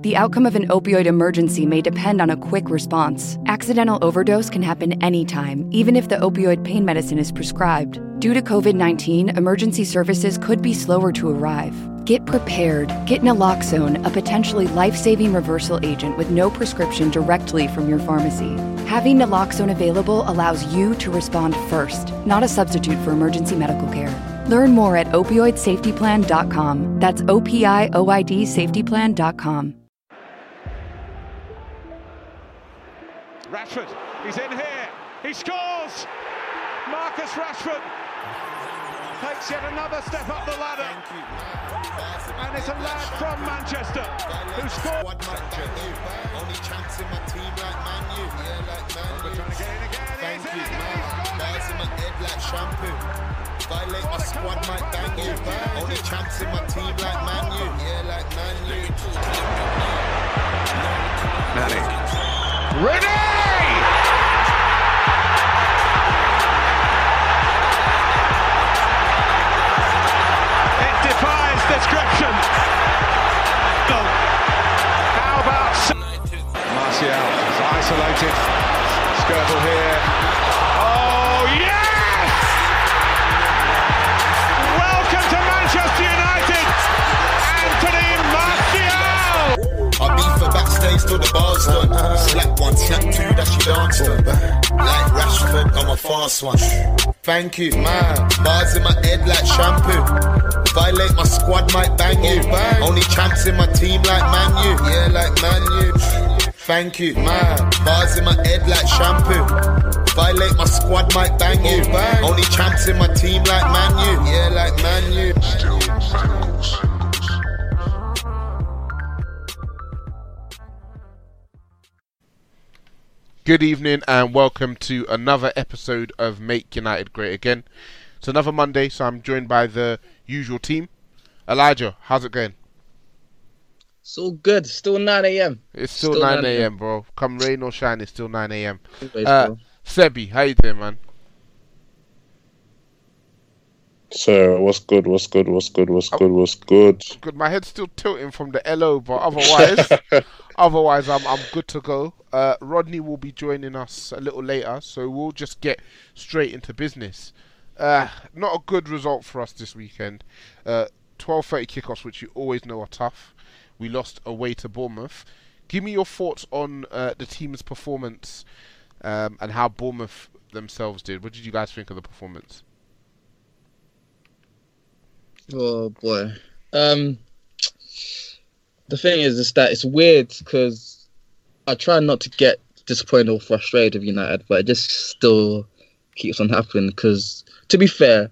The outcome of an opioid emergency may depend on a quick response. Accidental overdose can happen anytime, even if the opioid pain medicine is prescribed. Due to COVID 19, emergency services could be slower to arrive. Get prepared. Get naloxone, a potentially life saving reversal agent with no prescription directly from your pharmacy. Having naloxone available allows you to respond first, not a substitute for emergency medical care. Learn more at opioidsafetyplan.com. That's O P I O I D safetyplan.com. Rashford, he's in here. He scores! Marcus Rashford takes yet another step up the ladder. And it's a lad from Manchester who scored. Only chance in my team like Man U. Yeah, like Man U. Trying to get in again. Thank you, man. again. Bars in my head like shampoo. Violate my squad, might bang you. Only chance in my team like Man U. Yeah, like Man U. Manny. Ready! Defies. Oh. How about Martial is isolated. Skirtle here. Oh yes! Welcome to Manchester United, Anthony Martial. I beat for backstage till the bar's done. Slap one, slap two, that's your dance done. Like Rashford, I'm a fast one. Thank you, man. Bars in my head like shampoo. Violate my squad, might bang you. Only champs in my team like Man U. Yeah, like Man U. Thank you, man. Bars in my head like shampoo. Violate my squad, might bang you. Only champs in my team like Man U. Yeah, like Man U. Good evening and welcome to another episode of Make United Great Again. It's another Monday, so I'm joined by the usual team. Elijah, how's it going? It's all good. Still 9 a.m. It's still, Still 9 9 a.m., bro. Come rain or shine, it's still 9 a.m. Always, Uh. Sebi, how you doing, man? So what's good? What's good? What's good? What's good? What's good? Good. My head's still tilting from the LO, but otherwise, otherwise, I'm I'm good to go. Uh, Rodney will be joining us a little later, so we'll just get straight into business. Uh, not a good result for us this weekend. Uh, 12:30 kickoffs, which you always know are tough. We lost away to Bournemouth. Give me your thoughts on uh, the team's performance um, and how Bournemouth themselves did. What did you guys think of the performance? Oh boy. Um, the thing is, is that it's weird because I try not to get disappointed or frustrated with United, but it just still keeps on happening. Because to be fair,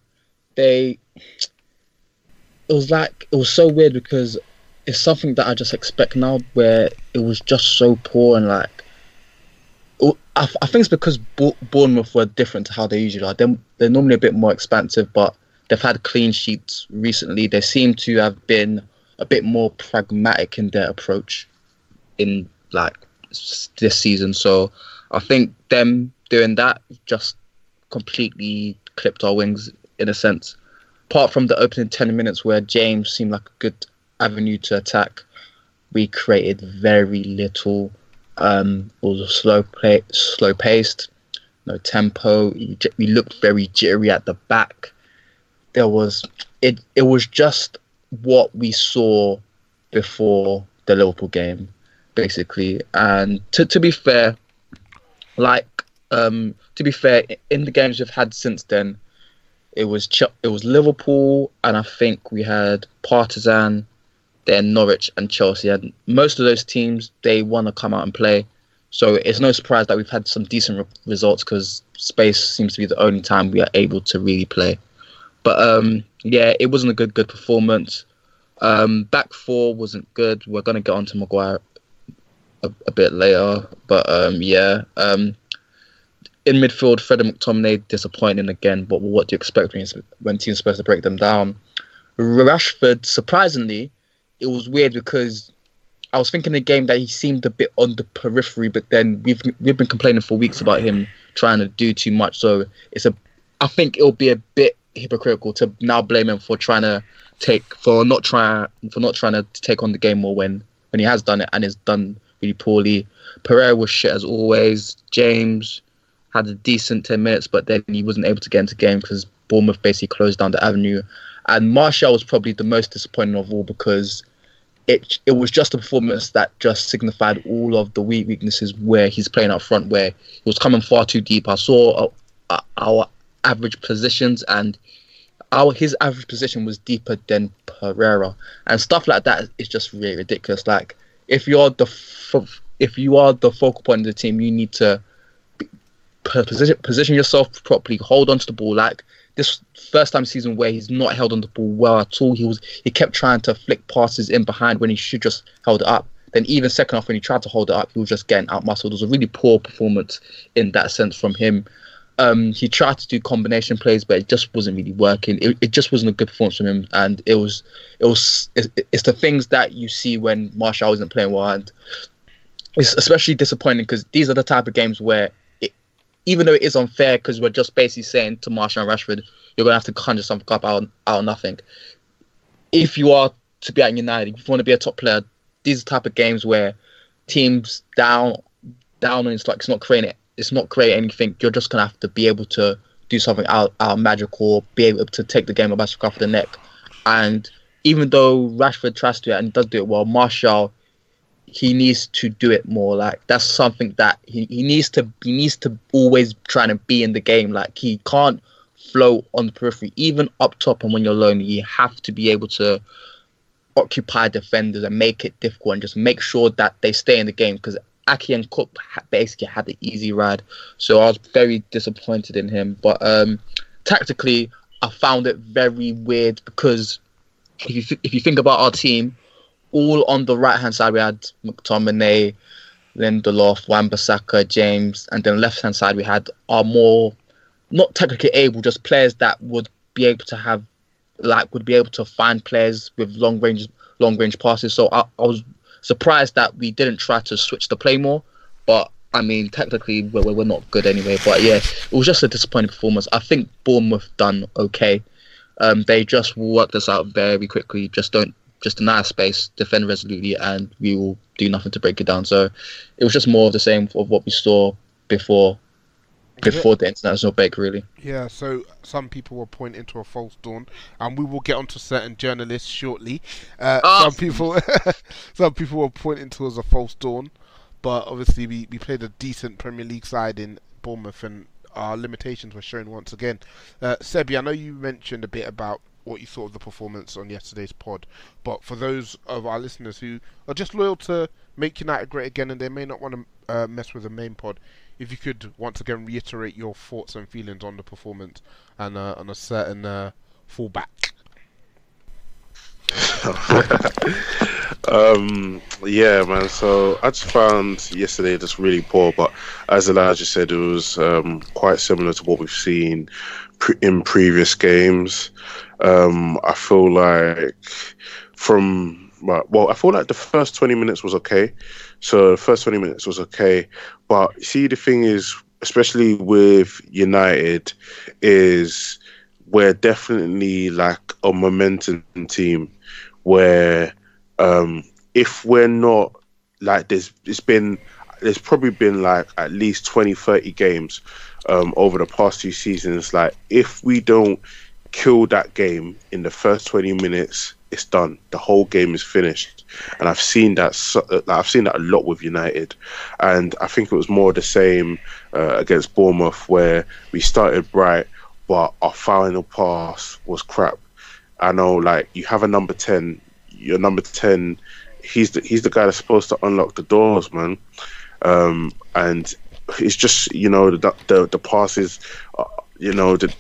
they it was like it was so weird because it's something that I just expect now, where it was just so poor and like. I, I think it's because Bo- Bournemouth were different to how they usually are. They're, they're normally a bit more expansive, but they've had clean sheets recently. They seem to have been a bit more pragmatic in their approach in like this season. So I think them doing that just completely clipped our wings in a sense. Apart from the opening ten minutes where James seemed like a good avenue to attack, we created very little Um, it was slow play, slow paced, no tempo. We looked very jittery at the back. There was it. It was just what we saw before the Liverpool game, basically. And to to be fair, like um, to be fair, in the games we've had since then, it was Ch- it was Liverpool, and I think we had Partizan, then Norwich and Chelsea. And most of those teams they want to come out and play. So it's no surprise that we've had some decent re- results because space seems to be the only time we are able to really play. But um, yeah, it wasn't a good good performance. Um, back four wasn't good. We're gonna get onto Maguire a, a bit later, but um, yeah. Um, in midfield, Fred and McTominay disappointing again. But what do you expect when, when teams supposed to break them down? Rashford, surprisingly, it was weird because I was thinking the game that he seemed a bit on the periphery, but then we've we've been complaining for weeks about him trying to do too much. So it's a, I think it'll be a bit hypocritical to now blame him for trying to take for not trying for not trying to take on the game more when when he has done it and it's done really poorly. Pereira was shit as always. James had a decent 10 minutes, but then he wasn't able to get into game because Bournemouth basically closed down the avenue. And Martial was probably the most disappointing of all because it it was just a performance that just signified all of the weak weaknesses where he's playing up front, where he was coming far too deep. I saw uh, uh, our average positions and our his average position was deeper than Pereira, and stuff like that is just really ridiculous. Like if you're the if you are the focal point of the team, you need to position position yourself properly, hold on to the ball. Like this first time season where he's not held on the ball well at all. He was he kept trying to flick passes in behind when he should just held it up. Then even second off when he tried to hold it up, he was just getting out muscled. It was a really poor performance in that sense from him. Um, he tried to do combination plays, but it just wasn't really working. It, it just wasn't a good performance from him, and it was it was it's, it's the things that you see when Martial isn't playing well, and it's especially disappointing because these are the type of games where even though it is unfair because we're just basically saying to Martial and Rashford, you're gonna have to conjure something up out, out of nothing. If you are to be at United, if you want to be a top player, these type of games where teams down down and it's like it's not creating it, it's not creating anything. You're just gonna have to be able to do something out out magical, be able to take the game of scruff of the neck. And even though Rashford tries to do it and does do it well, Martial he needs to do it more. Like that's something that he, he needs to he needs to always try to be in the game. Like he can't float on the periphery, even up top and when you're alone, you have to be able to occupy defenders and make it difficult and just make sure that they stay in the game because Aké and Cook basically had the easy ride. So I was very disappointed in him. But um, tactically, I found it very weird because if you th- if you think about our team, all on the right hand side we had McTominay, Lindelof, Wan-Bissaka, James, and then left hand side we had our more not technically able, just players that would be able to have like would be able to find players with long range long range passes. So I, I was surprised that we didn't try to switch the play more, but I mean, technically, we're, we're not good anyway. But yeah, it was just a disappointing performance. I think Bournemouth done okay. Um, they just worked us out very quickly. Just don't just deny space, defend resolutely, and we will do nothing to break it down. So it was just more of the same of what we saw before before the international break, really. Yeah, so some people were pointing to a false dawn, and we will get onto certain journalists shortly. Uh, oh. Some people, some people were pointing to as a false dawn, but obviously we, we played a decent Premier League side in Bournemouth, and our limitations were shown once again. Uh, Sebi, I know you mentioned a bit about what you thought of the performance on yesterday's pod. But for those of our listeners who are just loyal to Make United Great Again and they may not want to uh, mess with the main pod, if you could once again reiterate your thoughts and feelings on the performance and uh, on a certain uh, fullback. um, yeah, man. So I just found yesterday just really poor, but as Elijah said, it was um, quite similar to what we've seen in previous games. Um, I feel like from well, I feel like the first twenty minutes was okay. So the first twenty minutes was okay, but see, the thing is, especially with United, is we're definitely like a momentum team where um, if we're not like there's it's been there's probably been like at least 20, 30 games um, over the past two seasons. Like if we don't kill that game in the first 20 minutes, it's done. The whole game is finished, and I've seen that. Like, I've seen that a lot with United, and I think it was more the same uh, against Bournemouth, where we started bright, but our final pass was crap. I know, like you have a number ten, your number ten, he's the he's the guy that's supposed to unlock the doors, man. Um, and it's just you know the the, the passes, uh, you know the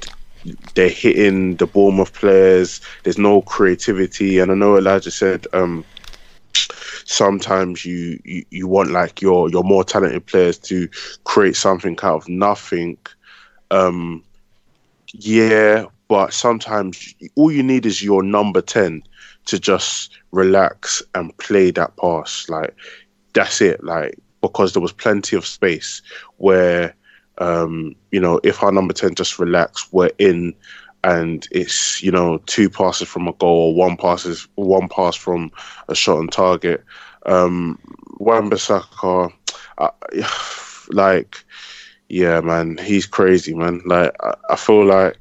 they're hitting the Bournemouth players. There's no creativity, and I know Elijah said um, sometimes you, you you want like your your more talented players to create something out of nothing. Um, yeah, but sometimes all you need is your number ten to just relax and play that pass. Like that's it. Like because there was plenty of space where um, you know, if our number 10 just relax, we're in and it's, you know, two passes from a goal or one passes one pass from a shot on target. Um Wan-Bissaka, uh, like yeah, man, he's crazy, man. Like I, I feel like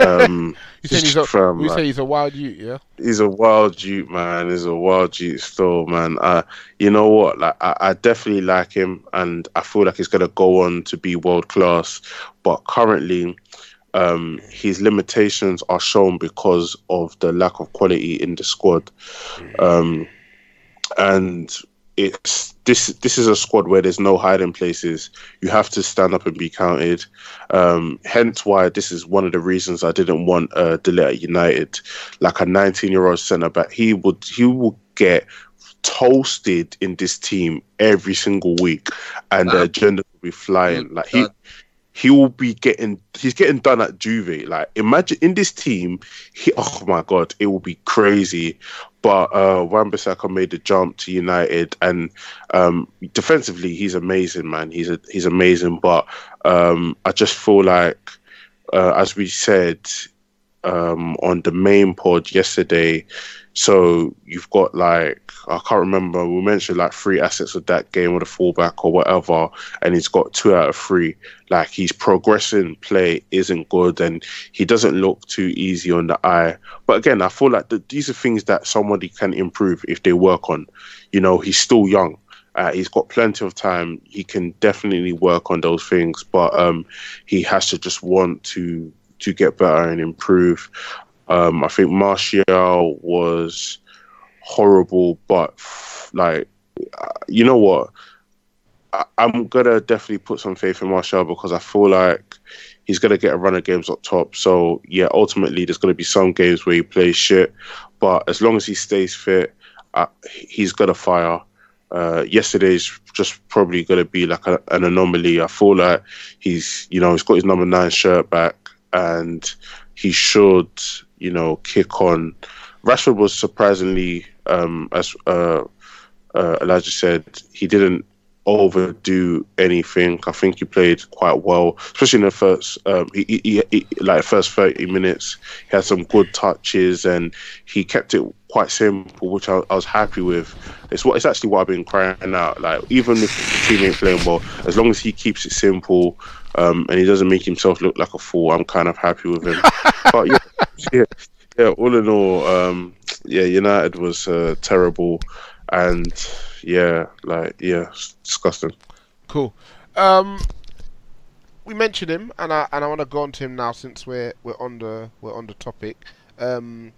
um You he's a, from, you like- say he's a wild youth, yeah? he's a wild dude, man. He's a wild dude still, man. Uh, you know what? Like, I, I definitely like him, and I feel like he's gonna go on to be world class. But currently, um, his limitations are shown because of the lack of quality in the squad. Um, and it's this this is a squad where there's no hiding places. You have to stand up and be counted. Um, hence why this is one of the reasons I didn't want uh, De Ligt at United, like a 19 year old centre back. He would he will get toasted in this team every single week, and the agenda will be flying. Like he he will be getting he's getting done at Juve. Like imagine in this team, he oh my god, it will be crazy. But uh Wan-Bissaka made the jump to United and um defensively he's amazing, man. He's a, he's amazing. But um I just feel like uh, as we said um on the main pod yesterday, so you've got like I can't remember. We mentioned like three assets of that game or the fullback or whatever, and he's got two out of three. Like he's progressing play isn't good, and he doesn't look too easy on the eye. But again, I feel like that these are things that somebody can improve if they work on. You know, he's still young. Uh, he's got plenty of time. He can definitely work on those things, but um, he has to just want to to get better and improve. Um, I think Martial was horrible, but like, you know what? I, I'm gonna definitely put some faith in Martial because I feel like he's gonna get a run of games up top. So yeah, ultimately there's gonna be some games where he plays shit, but as long as he stays fit, uh, he's gonna fire. Uh, yesterday's just probably going to be like a, an anomaly. I feel like he's, you know, he's got his number nine shirt back and he should, you know, kick on. Rashford was surprisingly, um, as uh, uh, Elijah said, he didn't overdo anything. I think he played quite well, especially in the first, um, he, he, he, like first thirty minutes. He had some good touches and he kept it quite simple, which I, I was happy with. It's what it's actually what I've been crying out. Like even if the team ain't playing well, as long as he keeps it simple um, and he doesn't make himself look like a fool, I'm kind of happy with him. but yeah, yeah, yeah. All in all, um, yeah, United was uh, terrible, and yeah, like yeah, disgusting. Cool. Um, we mentioned him, and I and I want to go on to him now since we're we're on the we're on the topic. Um,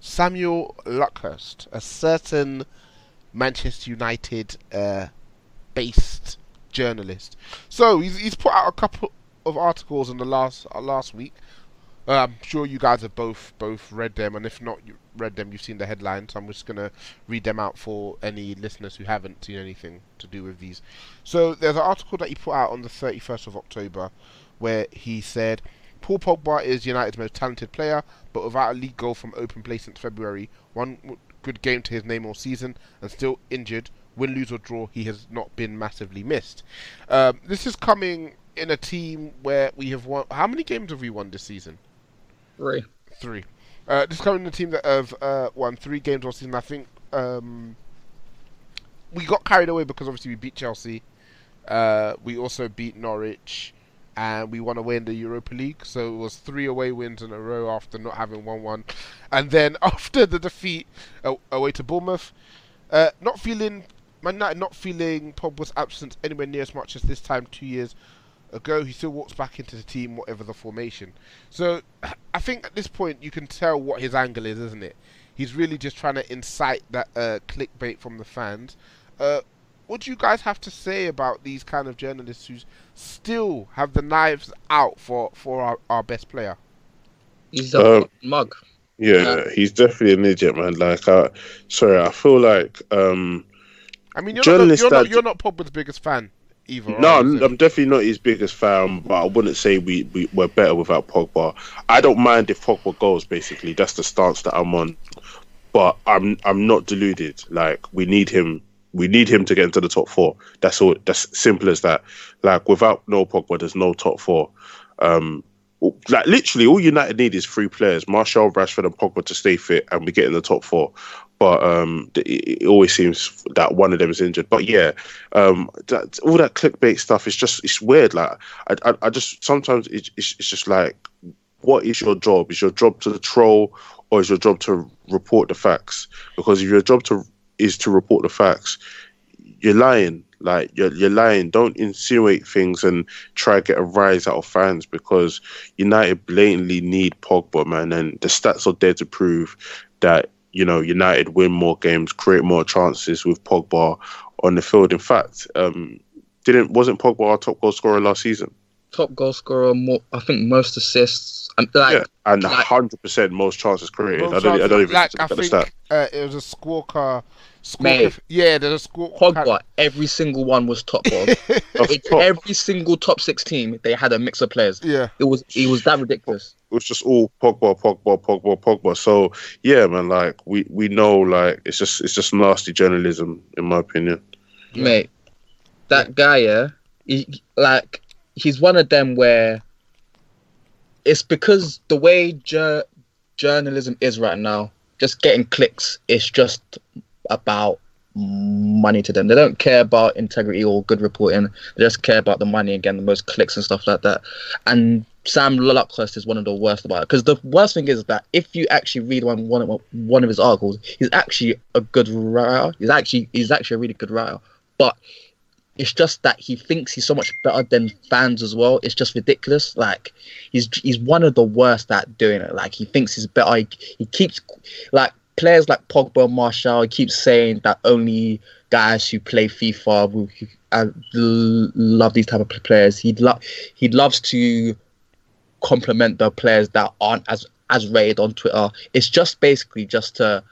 Samuel Luckhurst, a certain Manchester United uh, based journalist. So he's he's put out a couple of articles in the last uh, last week. Uh, I'm sure you guys have both both read them, and if not you read them, you've seen the headlines. I'm just gonna read them out for any listeners who haven't seen anything to do with these. So there's an article that he put out on the 31st of October, where he said Paul Pogba is United's most talented player, but without a league goal from open play since February, one good game to his name all season, and still injured. Win, lose or draw, he has not been massively missed. Um, this is coming in a team where we have won. How many games have we won this season? Three. Three. Uh, this is coming in a team that have uh, won three games all season. I think um, we got carried away because obviously we beat Chelsea. Uh, we also beat Norwich, and we won away in the Europa League. So it was three away wins in a row after not having won one. And then after the defeat uh, away to Bournemouth, uh, not feeling Man United not feeling Pogba's absence anywhere near as much as this time two years ago. He still walks back into the team, whatever the formation. So I think at this point you can tell what his angle is, isn't it? He's really just trying to incite that uh, clickbait from the fans. Uh, what do you guys have to say about these kind of journalists who still have the knives out for, for our, our best player? He's a Um, mug. Yeah, he's definitely an idiot, man. Like, uh, sorry, I feel like um, I mean, you're, not, Journalists you're, not, you're not Pogba's biggest fan either. No, I'm, I'm definitely not his biggest fan, but I wouldn't say we, we, we're better without Pogba. I don't mind if Pogba goes, basically. That's the stance that I'm on. But I'm I'm not deluded. Like, we need him. We need him to get into the top four. That's all. That's simple as that. Like, without no Pogba, there's no top four. Um, like, literally, all United need is three players Martial, Rashford, and Pogba to stay fit, and we get in the top four. But um, it, always seems that one of them is injured. But yeah, um, that, all that clickbait stuff is just it's weird. Like I, I, I just sometimes it, it's, it's just like, what is your job? Is your job to troll or is your job to report the facts? Because if your job to is to report the facts, you're lying. Like you're you're lying. Don't insinuate things and try to get a rise out of fans because United blatantly need Pogba, man, and the stats are there to prove that you know United win more games, create more chances with Pogba on the field. In fact, um, didn't wasn't Pogba our top goal scorer last season? Top goal scorer, more, I think most assists. And like, yeah, and like- hundred percent most chances created. Well, I don't, I don't even like, look I at the think stat. uh, it was a Squawka. Squawka Mate. yeah, there's a Squawka. Pogba, every single one was top goal. Of top. every single top six team, they had a mix of players. Yeah. It was it was that ridiculous. It was just all Pogba, Pogba, Pogba, Pogba. So yeah, man, like we we know like it's just it's just nasty journalism in my opinion. Mate, that guy, yeah, he, like he's one of them where it's because the way jour- journalism is right now, just getting clicks, it's just about money to them. They don't care about integrity or good reporting. They just care about the money again, the most clicks and stuff like that. And Sam Luckhurst is one of the worst about it. Because the worst thing is that if you actually read one one of, his articles, he's actually a good writer. He's actually he's actually a really good writer. But it's just that he thinks he's so much better than fans as well. It's just ridiculous. Like he's he's one of the worst at doing it. Like he thinks he's better. He, he keeps like players like Pogba, Martial. He keeps saying that only guys who play FIFA will uh, love these type of players. He lo- he loves to compliment the players that aren't as as rated on Twitter. It's just basically just to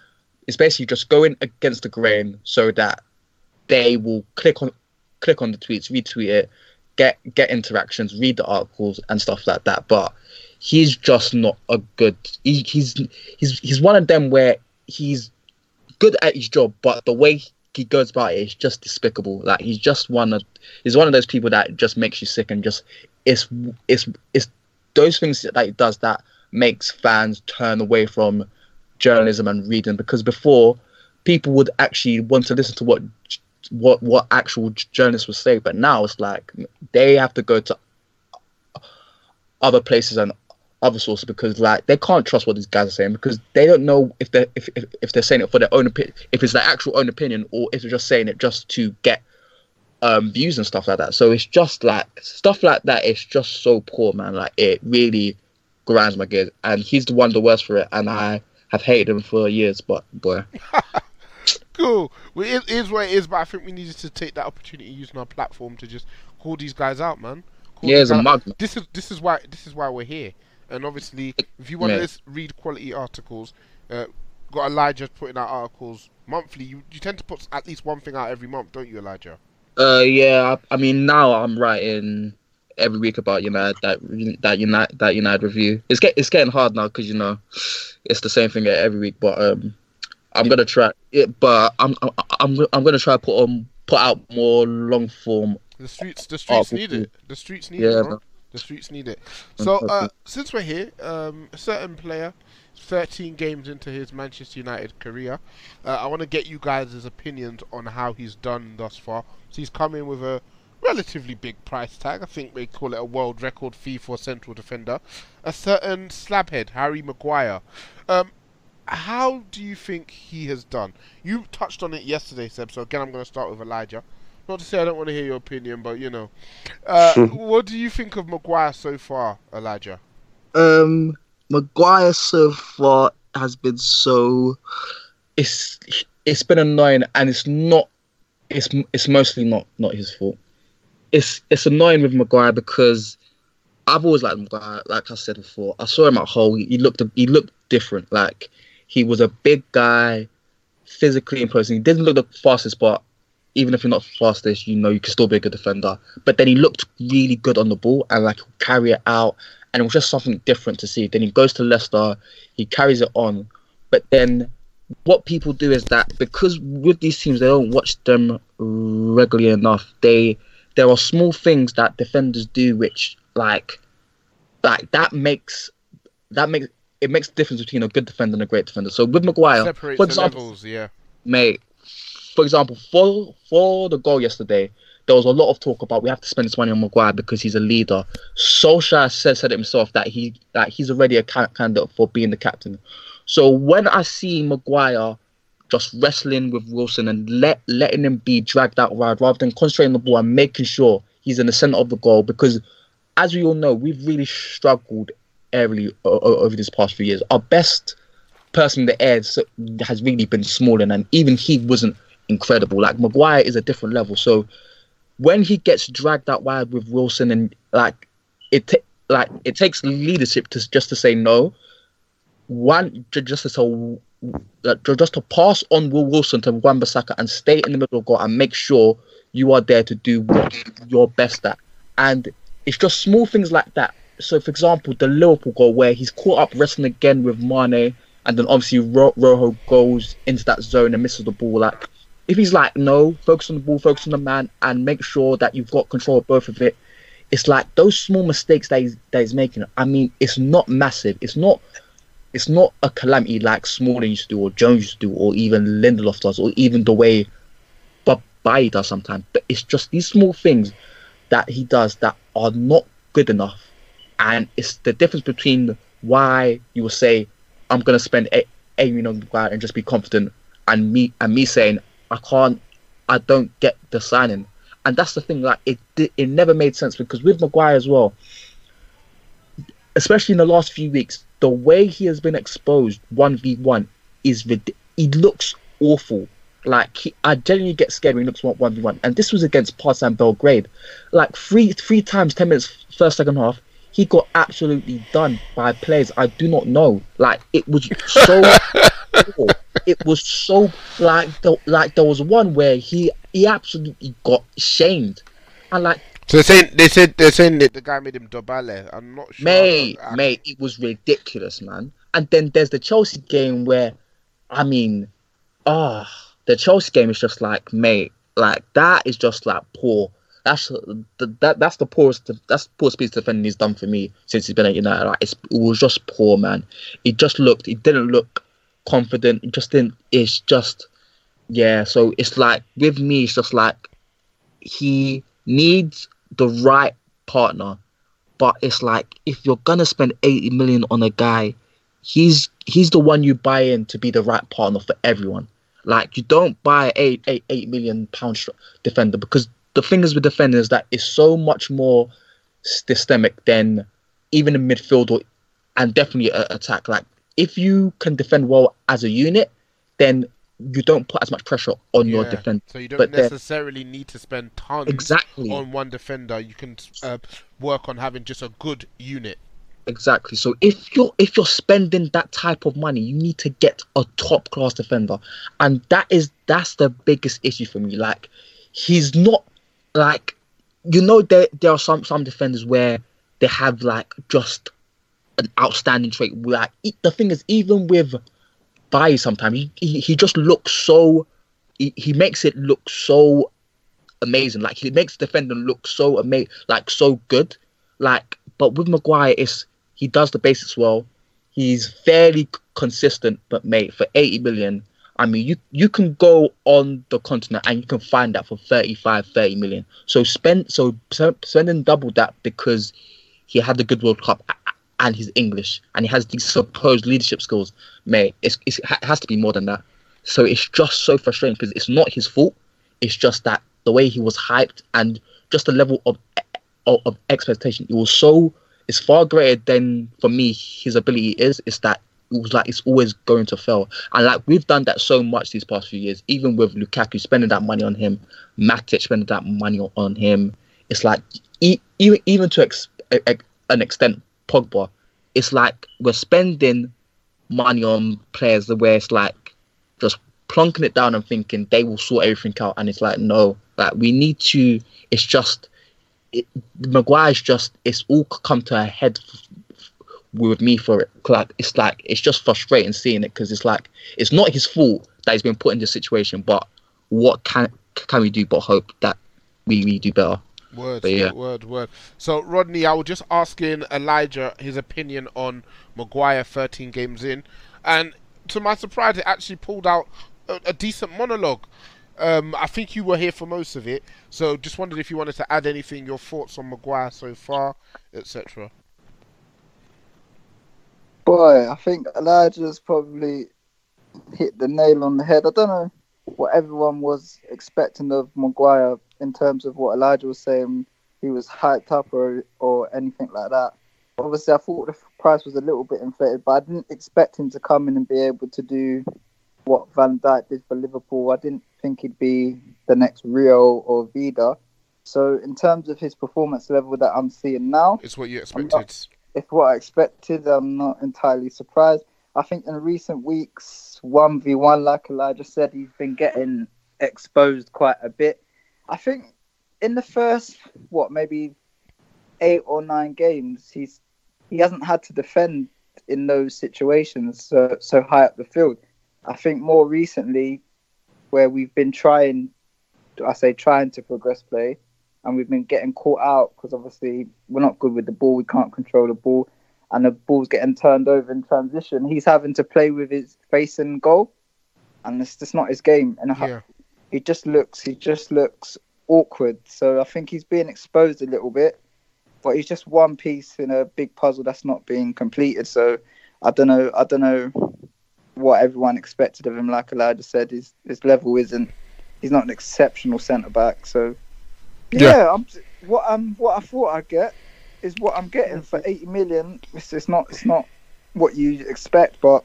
it's basically just going against the grain so that they will click on click on the tweets, retweet it, get get interactions, read the articles and stuff like that. But he's just not a good. He, he's he's he's one of them where he's good at his job, but the way he goes about it is just despicable. Like he's just one of he's one of those people that just makes you sick and just it's it's it's those things that he does that makes fans turn away from journalism and reading because before people would actually want to listen to what what what actual journalists would say. But now it's like they have to go to other places and other sources because like they can't trust what these guys are saying because they don't know if they if, if, if they're saying it for their own opinion if it's their actual own opinion or if they're just saying it just to get um views and stuff like that so it's just like stuff like that it's just so poor man like it really grinds my gears and he's the one the worst for it and i have hated him for years but boy Cool. Well, it is what it is, but I think we needed to take that opportunity using our platform to just call these guys out, man. Call Yeah, a mug. This is this is why this is why we're here. And obviously, if you want Yeah. to read quality articles, uh, got Elijah putting out articles monthly. You you tend to put at least one thing out every month, don't you, Elijah? Uh, yeah. I, I mean, now I'm writing every week about United that that United that United review. It's get it's getting hard now because you know it's the same thing every week. But um, I'm gonna try it. But I'm I'm I'm, gonna try to put on put out more long form. The streets, the streets Oh, need it. The streets need Yeah, it, bro. The streets need it. So, uh, since we're here, um, a certain player, 13 games into his Manchester United career, uh, I want to get you guys' opinions on how he's done thus far. So he's come in with a relatively big price tag. I think they call it a world record fee for a central defender. A certain slabhead, Harry Maguire. Um, how do you think he has done? You touched on it yesterday, Seb. So again, I'm going to start with Elijah. Not to say I don't want to hear your opinion, but you know, uh, what do you think of Maguire so far, Elijah? Um, Maguire so far has been so. It's it's been annoying, and it's not. It's it's mostly not not his fault. It's it's annoying with Maguire because I've always liked Maguire. Like I said before, I saw him at Hull. He looked he looked different. Like he was a big guy, physically imposing. He didn't look the fastest, but even if you're not fastest, you know you can still be a good defender. But then he looked really good on the ball and like carry it out, and it was just something different to see. Then he goes to Leicester, he carries it on, but then what people do is that because with these teams they don't watch them regularly enough, they there are small things that defenders do which like like that makes that makes it makes the difference between a good defender and a great defender. So with Maguire, Separates for example, levels, yeah. mate, for example, for for the goal yesterday, there was a lot of talk about we have to spend this money on Maguire because he's a leader. Solskjaer said said himself that he that he's already a candidate for being the captain. So when I see Maguire just wrestling with Wilson and let letting him be dragged out wide rather than concentrating on the ball and making sure he's in the center of the goal because as we all know, we've really struggled o- over these past few years. Our best person in the air has really been Smalling, and even he wasn't incredible. Like Maguire is a different level. So when he gets dragged out wide with Wilson, and like it, ta- like it takes leadership to just to say no. One just to say, like, uh, just to pass on Will Wilson to Wan-Bissaka and stay in the middle of goal and make sure you are there to do what you're best at. And it's just small things like that. So, for example, the Liverpool goal where he's caught up wrestling again with Mane, and then obviously Ro- Rojo goes into that zone and misses the ball. Like, if he's like, no, focus on the ball, focus on the man, and make sure that you've got control of both of it. It's like those small mistakes that he's, that he's making. I mean, it's not massive. It's not. It's not a calamity like Smalling used to do, or Jones used to do, or even Lindelof does, or even the way Bob does sometimes. But it's just these small things that he does that are not good enough, and it's the difference between why you will say, "I'm going to spend million on the guy and just be confident," and me and me saying, "I can't, I don't get the signing," and that's the thing. Like it, it never made sense because with Maguire as well, especially in the last few weeks, the way he has been exposed one v one is he looks awful. Like he, I genuinely get scared when he looks one v one, and this was against Partizan Belgrade. Like three three times, ten minutes first second half, he got absolutely done by players I do not know. Like it was so, poor. it was so like the, like there was one where he he absolutely got shamed, and like So they're saying they said they're saying that the guy made him Dobale. I'm not sure. Mate, I- I- mate, it was ridiculous, man. And then there's the Chelsea game where, I mean, ah, the Chelsea game is just like, mate, like that is just like poor. That's the that that's the poorest that's the poorest piece of defending he's done for me since he's been at United. Like it was just poor, man. It just looked, it didn't look confident. It just didn't. It's just, yeah. So it's like with me, it's just like he needs the right partner but it's like if you're gonna spend 80 million on a guy he's he's the one you buy in to be the right partner for everyone like you don't buy a eight, eight million pound defender because the thing is with defenders that is so much more systemic than even in midfield or and definitely a, attack like if you can defend well as a unit then you don't put as much pressure on your Yeah, defense So you don't but necessarily need to spend tons Exactly. on one defender. You can uh, work on having just a good unit. Exactly. So if you're if you're spending that type of money, you need to get a top class defender, and that is that's the biggest issue for me. Like he's not like you know there there are some some defenders where they have like just an outstanding trait. Like the thing is, even with Bailly, sometimes he, he he just looks so he, he makes it look so amazing. Like he makes the defender look so amazing, like so good. Like, but with Maguire, it's he does the basics well. He's fairly consistent, but mate, for eighty million, I mean, you you can go on the continent and you can find that for 35, 30 million. So spend so spending double that because he had the good World Cup and he's English and he has these supposed leadership skills, mate. It's, it's, it has to be more than that. So it's just so frustrating because it's not his fault. It's just that the way he was hyped and just the level of of, of expectation. It was so it's far greater than for me his ability is. It's that it was like it's always going to fail. And like we've done that so much these past few years, even with Lukaku spending that money on him, Matic spending that money on him. It's like even even to ex, an extent, Pogba. It's like we're spending money on players where it's like just plunking it down and thinking they will sort everything out, and it's like no, like we need to. It's just it, Maguire's just it's all come to a head with me for it. Like it's like it's just frustrating seeing it because it's like it's not his fault that he's been put in this situation, but what can can we do but hope that we, we do better? Word, yeah. word, word. So Rodney, I was just asking Elijah his opinion on Maguire 13 games in, and to my surprise, it actually pulled out a, a decent monologue. Um, I think you were here for most of it, so just wondered if you wanted to add anything, your thoughts on Maguire so far, etc. Boy, I think Elijah's probably hit the nail on the head. I don't know what everyone was expecting of Maguire in terms of what Elijah was saying. He was hyped up or or anything like that. Obviously, I thought the price was a little bit inflated, but I didn't expect him to come in and be able to do what Van Dijk did for Liverpool. I didn't think he'd be the next Rio or Vida. So, in terms of his performance level that I'm seeing now, it's what you expected if what I expected, I'm not entirely surprised. I think in recent weeks, 1v1, like Elijah said, he's been getting exposed quite a bit. I think in the first, what, maybe eight or nine games, he's he hasn't had to defend in those situations so, so high up the field. I think more recently, where we've been trying, I say trying to progress play, and we've been getting caught out because obviously we're not good with the ball. We can't control the ball, and the ball's getting turned over in transition. He's having to play with his face and goal, and it's just not his game. And yeah. he just looks, he just looks awkward. So I think he's being exposed a little bit, but he's just one piece in a big puzzle that's not being completed. So I don't know, I don't know what everyone expected of him. Like Elijah said, his his level isn't. He's not an exceptional centre back. So yeah, yeah I'm, what I'm what I thought I'd get is what I'm getting for 80 million. It's, it's not it's not what you expect, but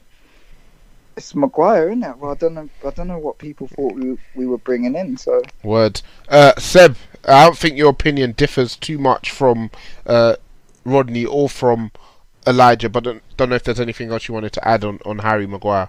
it's Maguire, isn't it? Well, I don't know. I don't know what people thought we we were bringing in. So word, uh, Seb. I don't think your opinion differs too much from uh, Rodney or from Elijah, but don't, don't know if there's anything else you wanted to add on on Harry Maguire.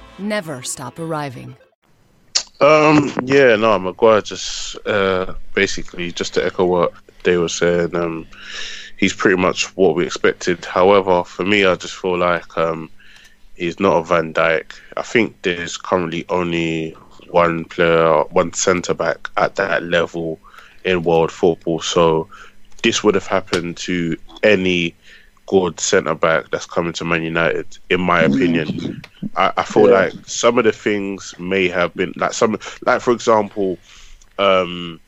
Never stop arriving. Um, yeah, no, Maguire just uh, basically just to echo what they were saying. Um, he's pretty much what we expected. However, for me, I just feel like um, he's not a Van Dijk. I think there's currently only one player, one centre back at that level in world football. So this would have happened to any good centre back that's coming to Man United, in my opinion. I, I feel yeah. like some of the things may have been like some, like for example, um,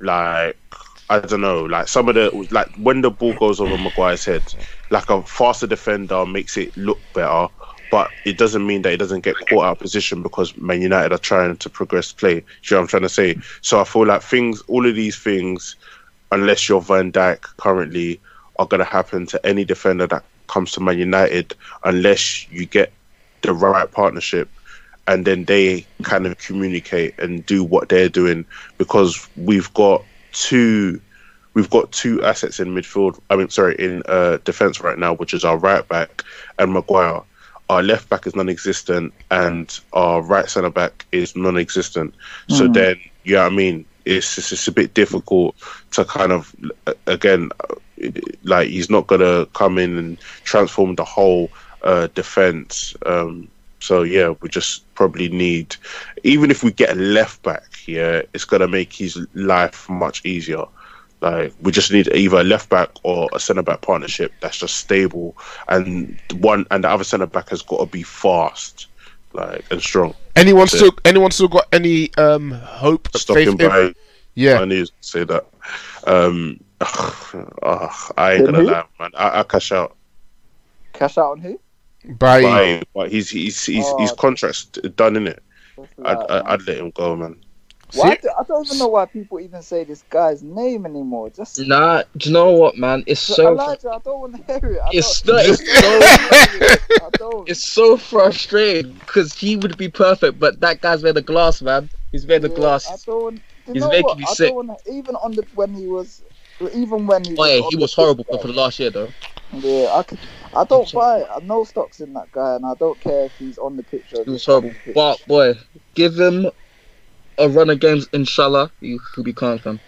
like I don't know, like some of the like when the ball goes over Maguire's head, like a faster defender makes it look better, but it doesn't mean that it doesn't get caught out of position because Man United are trying to progress play. Do you know what I'm trying to say? So I feel like things, all of these things, unless you're Van Dijk currently, are going to happen to any defender that comes to Man United unless you get the right partnership and then they kind of communicate and do what they're doing because we've got two we've got two assets in midfield I mean sorry in uh, defense right now which is our right back and Maguire our left back is non-existent and our right centre back is non-existent. So then, you know what I mean? It's, it's it's a bit difficult to kind of again, like he's not gonna come in and transform the whole uh, defense. Um, so yeah, we just probably need, even if we get a left back, yeah, it's gonna make his life much easier. Like we just need either a left back or a centre back partnership that's just stable, and one and the other centre back has got to be fast, like and strong. Anyone That's still? Anyone still got any um hope? Stocking faith in- by, Yeah. I need to say that. Um, ugh, I ain't gonna Who? lie, man. I, I cash out. Cash out on who? By By, but he's he's he's his Oh. contract's done in it. I'd, I'd, I'd let him go, man. why do, I don't even know why people even say this guy's name anymore. Just Nah, do you know what, man? It's so Elijah, I don't want to hear it. I it's don't, so, it's so I don't. it's so frustrating because he would be perfect, but that guy's made of glass, man. He's made of Yeah, glass. I don't. He's making what? me I sick. don't wanna, even on the when he was, even when he. Oh yeah, he was horrible bro. for the last year though. Yeah, I could, I don't buy it. I know stocks in that guy, and I don't care if he's on the pitch or He was horrible. But boy, give him a run of games, inshallah, you could be calm, fam.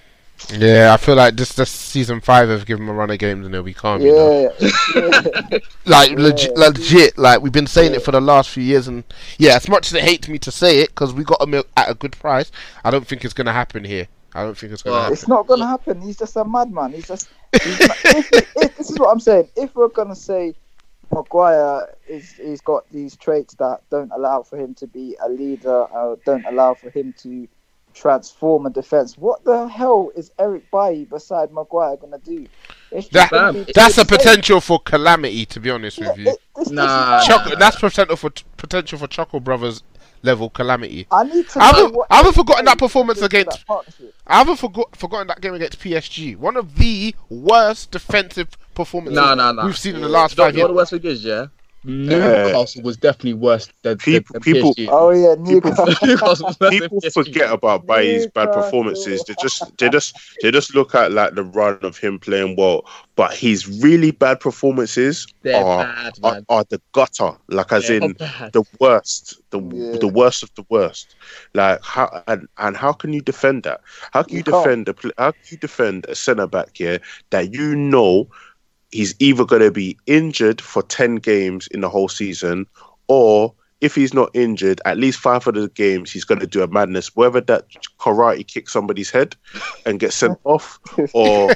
yeah, I feel like this this season five have given him a run of games and he'll be calm. You know? yeah, yeah. Like Yeah, legit, legit. Like we've been saying Yeah. it for the last few years, and yeah, as much as it hates me to say it, because we got him at a good price, I don't think it's gonna happen here. I don't think it's gonna Well, happen. It's not gonna happen. He's just a madman. He's just. He's not, if, if, this is what I'm saying. If we're gonna say Maguire is, he's got these traits that don't allow for him to be a leader, or don't allow for him to transform a defense. What the hell is Eric Bailly beside Maguire gonna do? That, gonna that's a insane. potential for calamity, to be honest Yeah, with you. it- this- this is Nah. why Choco, that's potential for potential for Chuckle Brothers level calamity. I need to. I haven't- what I haven't forgotten that performance against- that. I haven't forgot, forgotten that game against PSG. One of the worst defensive performances Nah, nah, nah. we've seen in the last Do you know- five you know years. the worst thing is, yeah? Newcastle was definitely worse than, People- than people- Oh yeah, Newcastle. Newcastle was worse than People forget about Bailly's bad performances. They just they just they just look at like the run of him playing well, but his really bad performances They're are, bad, are are the gutter, like as They're in bad. the worst, the Yeah. the worst of the worst. Like how and, and how can you defend that? How can you, You defend a how can you defend a centre back here that you know he's either going to be injured for ten games in the whole season, or if he's not injured, at least five of the games he's going to do a madness, whether that karate kick somebody's head and get sent off, or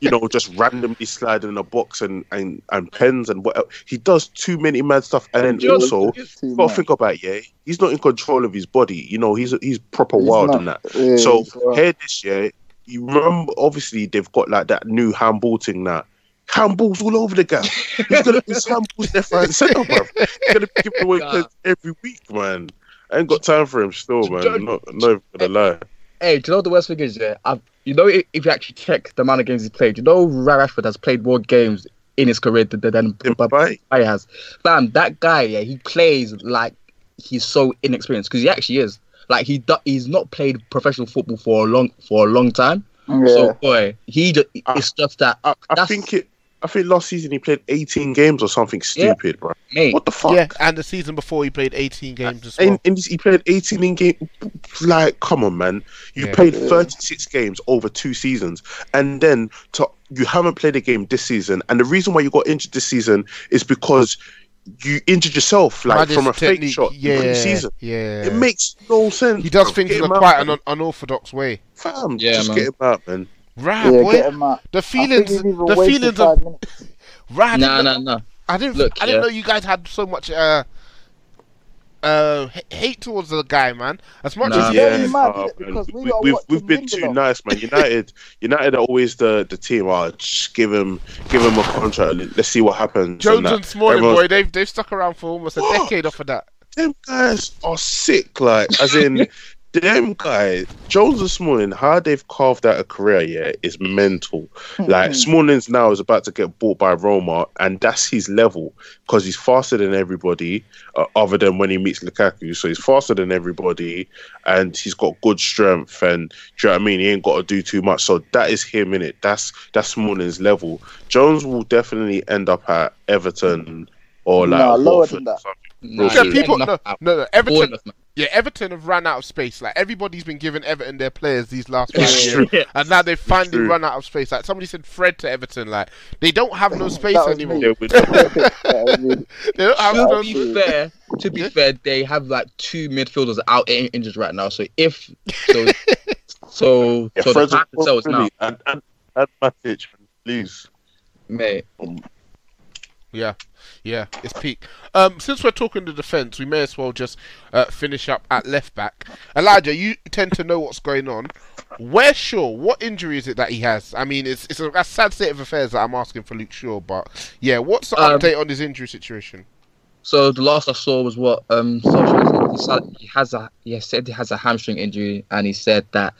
you know just randomly slide in a box and and, and pens and what he does too many mad stuff, and then Do you know- also Too you got to think about it, yeah. He's not in control of his body. You know, he's he's proper He's wild not- in that. yeah, so here this year, you remember obviously they've got like that new handball thing now. Handballs all over the gap. He's gonna miss handballs left, right, and centre, bro. He's gonna be giving away Nah. every week, man. I ain't got time for him still, man. Don't- not, not gonna lie. Hey, do you know what the worst thing is? Yeah, I've, you know, if, if you actually check the amount of games he's played, you know, Rashford has played more games in his career than, than In than has. Bam, that guy, yeah, he plays like he's so inexperienced because he actually is. Like he do, he's not played professional football for a long for a long time. Yeah. So boy, he just, I- it's just that I, I think it. I think last season he played 18 mm. games or something Yeah. stupid, bro. mate. What the fuck? Yeah, and the season before he played 18 games as well. And, and he played 18 in game. Like, come on, man. You Yeah. played 36 games over two seasons, and then to, you haven't played a game this season. And the reason why you got injured this season is because you injured yourself, like from a fake shot yeah, in pre-season. Yeah, It makes no sense. he does bro. things Get in a him out, quite an un- unorthodox way. Fam, Yeah, just man. get him out, man. Right, yeah, boy. get him out. The feelings, the feelings five of minutes. right. Nah, nah, nah. I didn't. Look, I didn't yeah. know you guys had so much uh, uh, hate towards the guy, man. As much Nah. as Yeah, yeah, you mad, oh, man. Because we, we, we've we've been too Lindelof. nice, man. United, United are always the, the team. Oh, just give him give him a contract. Let's see what happens. Jones that. and Smalling, Everyone's- boy, they've they've stuck around for almost a decade off of that. them guys are sick. Like, as in, them guys, Jones and Smalling, how they've carved out a career, yeah, is mental. Like, Smalling's now is about to get bought by Roma, and that's his level because he's faster than everybody, uh, other than when he meets Lukaku. So he's faster than everybody, and he's got good strength. And do you know what I mean? He ain't got to do too much. So that is him in it. That's that's Smalling's level. Jones will definitely end up at Everton or like No, lower Watford than that. or. Nah, Yeah, people, no, no, no, Everton, Bournemouth, man. Yeah, Everton have run out of space. Like everybody's been giving Everton their players these last five years, true. and now they've finally run out of space. Like somebody said, Fred to Everton, like they don't have no space anymore. me. Yeah, we- Yeah, I mean, They don't have To no. be fair, to be fair, they have like two midfielders out in- injured right now. So if so, so yeah, so the time to sell is now, and and and Matic, please. mate. Um, Yeah, yeah, it's peak. Um, since we're talking the defense, we may as well just uh, finish up at left back. Elijah, you tend to know what's going on. Where Shaw? What injury is it that he has? I mean, it's it's a, a sad state of affairs that I'm asking for Luke Shaw, but yeah, what's the Um, update on his injury situation? So the last I saw was what um. He has a he said he has a hamstring injury, and he said that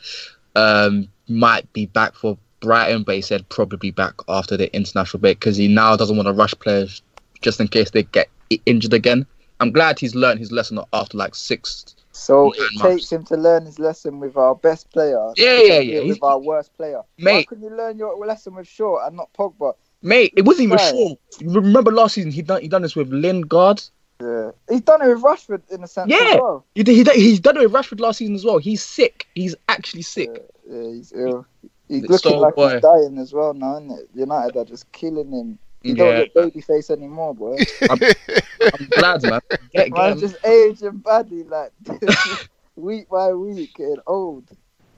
um might be back for Brighton, but he said probably back after the international break because he now doesn't want to rush players just in case they get injured again. I'm glad he's learned his lesson after like six. So it months. takes him to learn his lesson with our best player. Yeah, yeah, yeah. it He's- With our worst player. Why Mate. couldn't you learn your lesson with Shaw and not Pogba? Mate, it wasn't even Right. sure. Remember last season he done he done this with Lingard. Yeah. He's done it with Rashford in a sense Yeah. as well. He did, he he's done it with Rashford last season as well. He's sick. He's actually sick. Yeah, yeah, he's ill. He's It's looking so like boy. he's dying as well now, isn't it? United are just killing him. He Yeah. don't look baby face anymore, boy. I'm glad, man. Get, get Man, him. just aging badly, like week by week, getting old.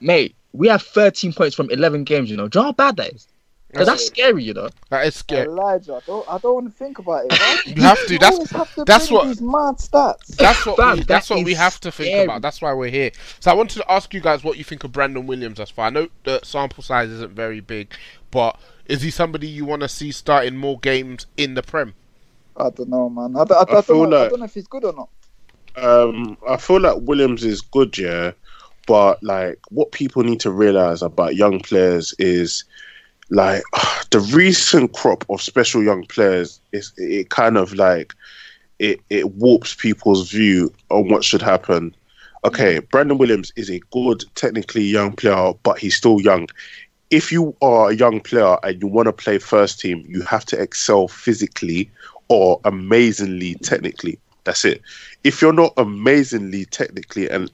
Mate, we have 13 points from 11 games, you know. Do you know how bad that is? 'Cause that's scary, you know. That is scary. Elijah, I don't, I don't want to think about it. You have to. That's have to that's what- these mad stats. That's what Fam, we, that's that what we have to think scary. about. That's why we're here. So I wanted to ask you guys what you think of Brandon Williams thus far. I know the sample size isn't very big, but is he somebody you want to see starting more games in the Prem? I don't know, man. I, don't- I, I, I feel don't know, I don't know if he's good or not. Um, I feel like Williams is good, yeah, but like what people need to realize about young players is like the recent crop of special young players is it kind of like it it warps people's view on what should happen. Okay, Brandon Williams is a good, technically young player, but he's still young. If you are a young player and you want to play first team, you have to excel physically or amazingly technically. That's it. If you're not amazingly technically and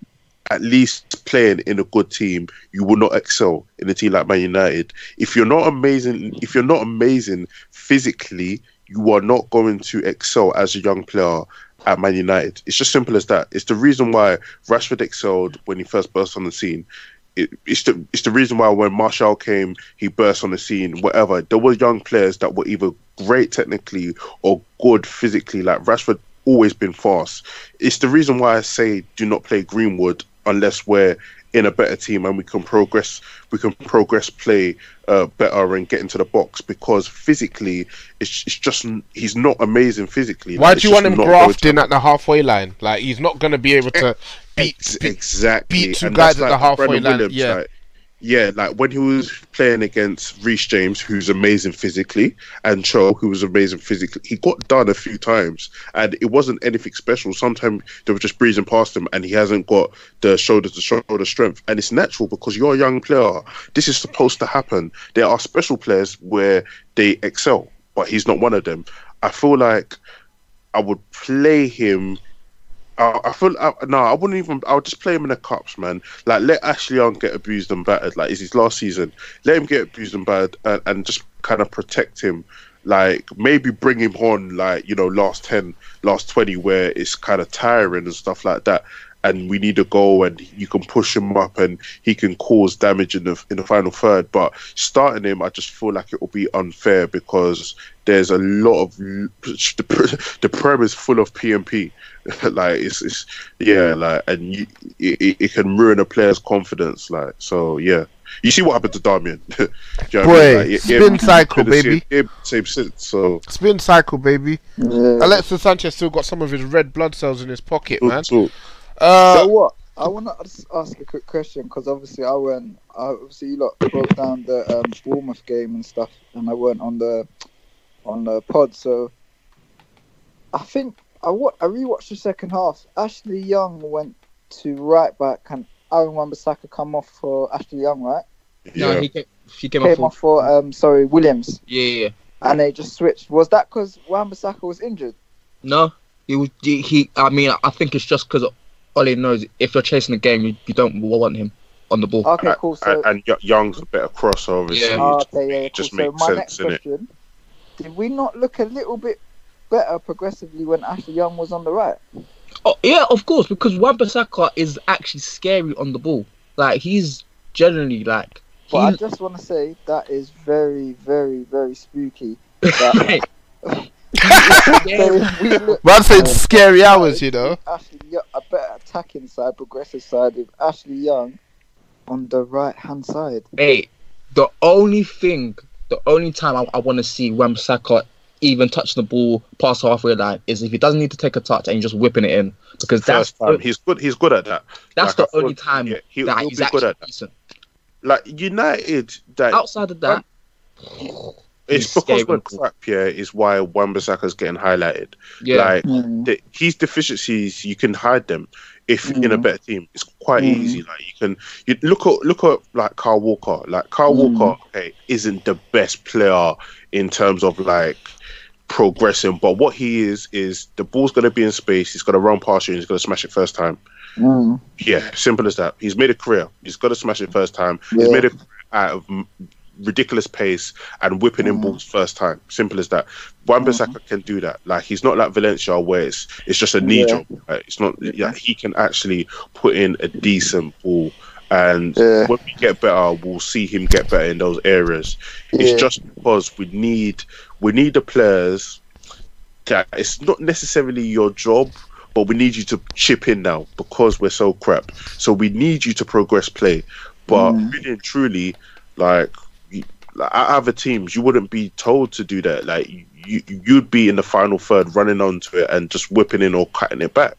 at least playing in a good team, you will not excel in a team like Man United. If you're not amazing, if you're not amazing physically, you are not going to excel as a young player at Man United. It's just simple as that. It's the reason why Rashford excelled when he first burst on the scene. It, it's the it's the reason why when Martial came, he burst on the scene. Whatever, there were young players that were either great technically or good physically. Like Rashford, always been fast. It's the reason why I say do not play Greenwood unless we're in a better team and we can progress. We can progress play uh, better and get into the box because physically, it's, it's just he's not amazing physically. Why Like, do you want him going to grafting at the halfway line? Like he's not going to be able to beat. Exactly. beat two And guys that's at the halfway Brandon line, Williams, yeah. like- yeah, like when he was playing against Reece James, who's amazing physically, and Cho, who was amazing physically, he got done a few times, and it wasn't anything special. Sometimes they were just breezing past him, and he hasn't got the shoulder to shoulder strength, and it's natural because you're a young player. This is supposed to happen. There are special players where they excel, but he's not one of them. I feel like I would play him. I, I feel I, no, I wouldn't even. I'll just play him in the cups, man. Like let Ashley Young get abused and battered. Like it's his last season. Let him get abused and battered, and, and just kind of protect him. Like maybe bring him on, like you know, last ten, last twenty, where it's kind of tiring and stuff like that. And we need a goal, and you can push him up, and he can cause damage in the in the final third. But starting him, I just feel like it will be unfair because there's a lot of the, the prem is full of PMP. like it's, it's yeah, like and you, it, it can ruin a player's confidence. Like so, yeah. You see what happened to Darmian? Do you know what I mean? Like, spin yeah, cycle, baby. it, Same since. So Spin cycle, baby. Yeah. Alexis Sanchez still got some of his red blood cells in his pocket, man. so- Uh, so what? I want to just ask a quick question because obviously I went. I, obviously, you lot broke down the um, Bournemouth game and stuff, and I weren't on the on the pod. So I think I wa- I rewatched the second half. Ashley Young went to right back, and Aaron Wan-Bissaka come off for Ashley Young, right? No, he came, he came, Came off. off for um sorry Williams, Yeah, yeah, and they just switched. Was that because Wan-Bissaka was injured? No, he was. He, he. I mean, I think it's just because Ole knows if you're chasing the game, you, you don't want him on the ball. Okay, cool. So, and, and Young's a bit of crossover. Yeah. so Oh, it okay, yeah, it cool. just So makes my sense next in it. question: Did we not look a little bit better progressively when Ashley Young was on the right? Oh, yeah, of course, because Wan-Bissaka is actually scary on the ball. Like he's generally like. But I just want to say that is very, very, very spooky. That we look Man said scary hours, you know. Ashley Young, a better attacking side, progressive side with Ashley Young on the right hand side. Hey, the only thing, the only time I, I want to see Wan-Bissaka even touch the ball past halfway line is if he doesn't need to take a touch and you're just whipping it in because that's First time, he's good. He's good at that. that's Like, I the only thought- time yeah, he- that he'll he's be good at that. decent. Like United, that Outside of that, it's because scary we're the crap. Yeah, is why Wan-Bissaka's getting highlighted. yeah, Like Mm. the, his deficiencies, you can hide them if in a Mhm. better team. It's quite Mhm. easy. Like you can you look at look at like Kyle Walker. Like Kyle Mhm. Walker, okay, isn't the best player in terms of like progressing, but what he is is the ball's gonna be in space. He's gonna run past you. and He's gonna smash it first time. Mm. Yeah, simple as that. He's made a career. He's got to smash it first time. He's Yeah. made it out of m- ridiculous pace and whipping in balls first time. Simple as that. Wan-Bissaka Mm-hmm. can do that. Like he's not like Valencia where it's it's just a knee Yeah. job. Like, it's not. Yeah, he can actually put in a decent ball. And Yeah. when we get better, we'll see him get better in those areas. Yeah. It's just because we need we need the players that it's not necessarily your job, but we need you to chip in now because we're so crap. So we need you to progress play. But Mm. really and truly, like, like at other teams, you wouldn't be told to do that. Like you, you'd be in the final third, running onto it and just whipping in or cutting it back.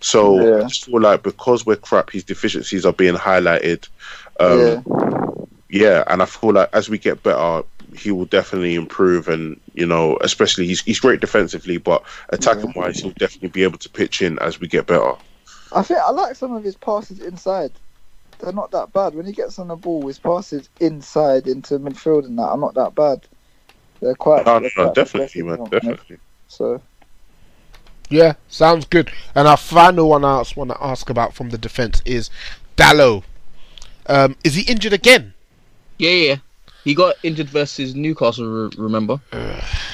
So Yeah. I just feel like because we're crap, his deficiencies are being highlighted. Um, yeah. yeah, and I feel like as we get better, he will definitely improve. And you know, especially he's he's great defensively, but attacking wise, he'll definitely be able to pitch in as we get better. I think I like some of his passes inside. They're not that bad. When he gets on the ball, his passes inside into midfield and that are not that bad. They're quite. No, no, they're no, quite definitely, man, definitely. So Yeah, sounds good. And our final one I want to ask about from the defense is Dalot. Um, is he injured again? yeah, yeah. He got injured versus Newcastle. Re- remember?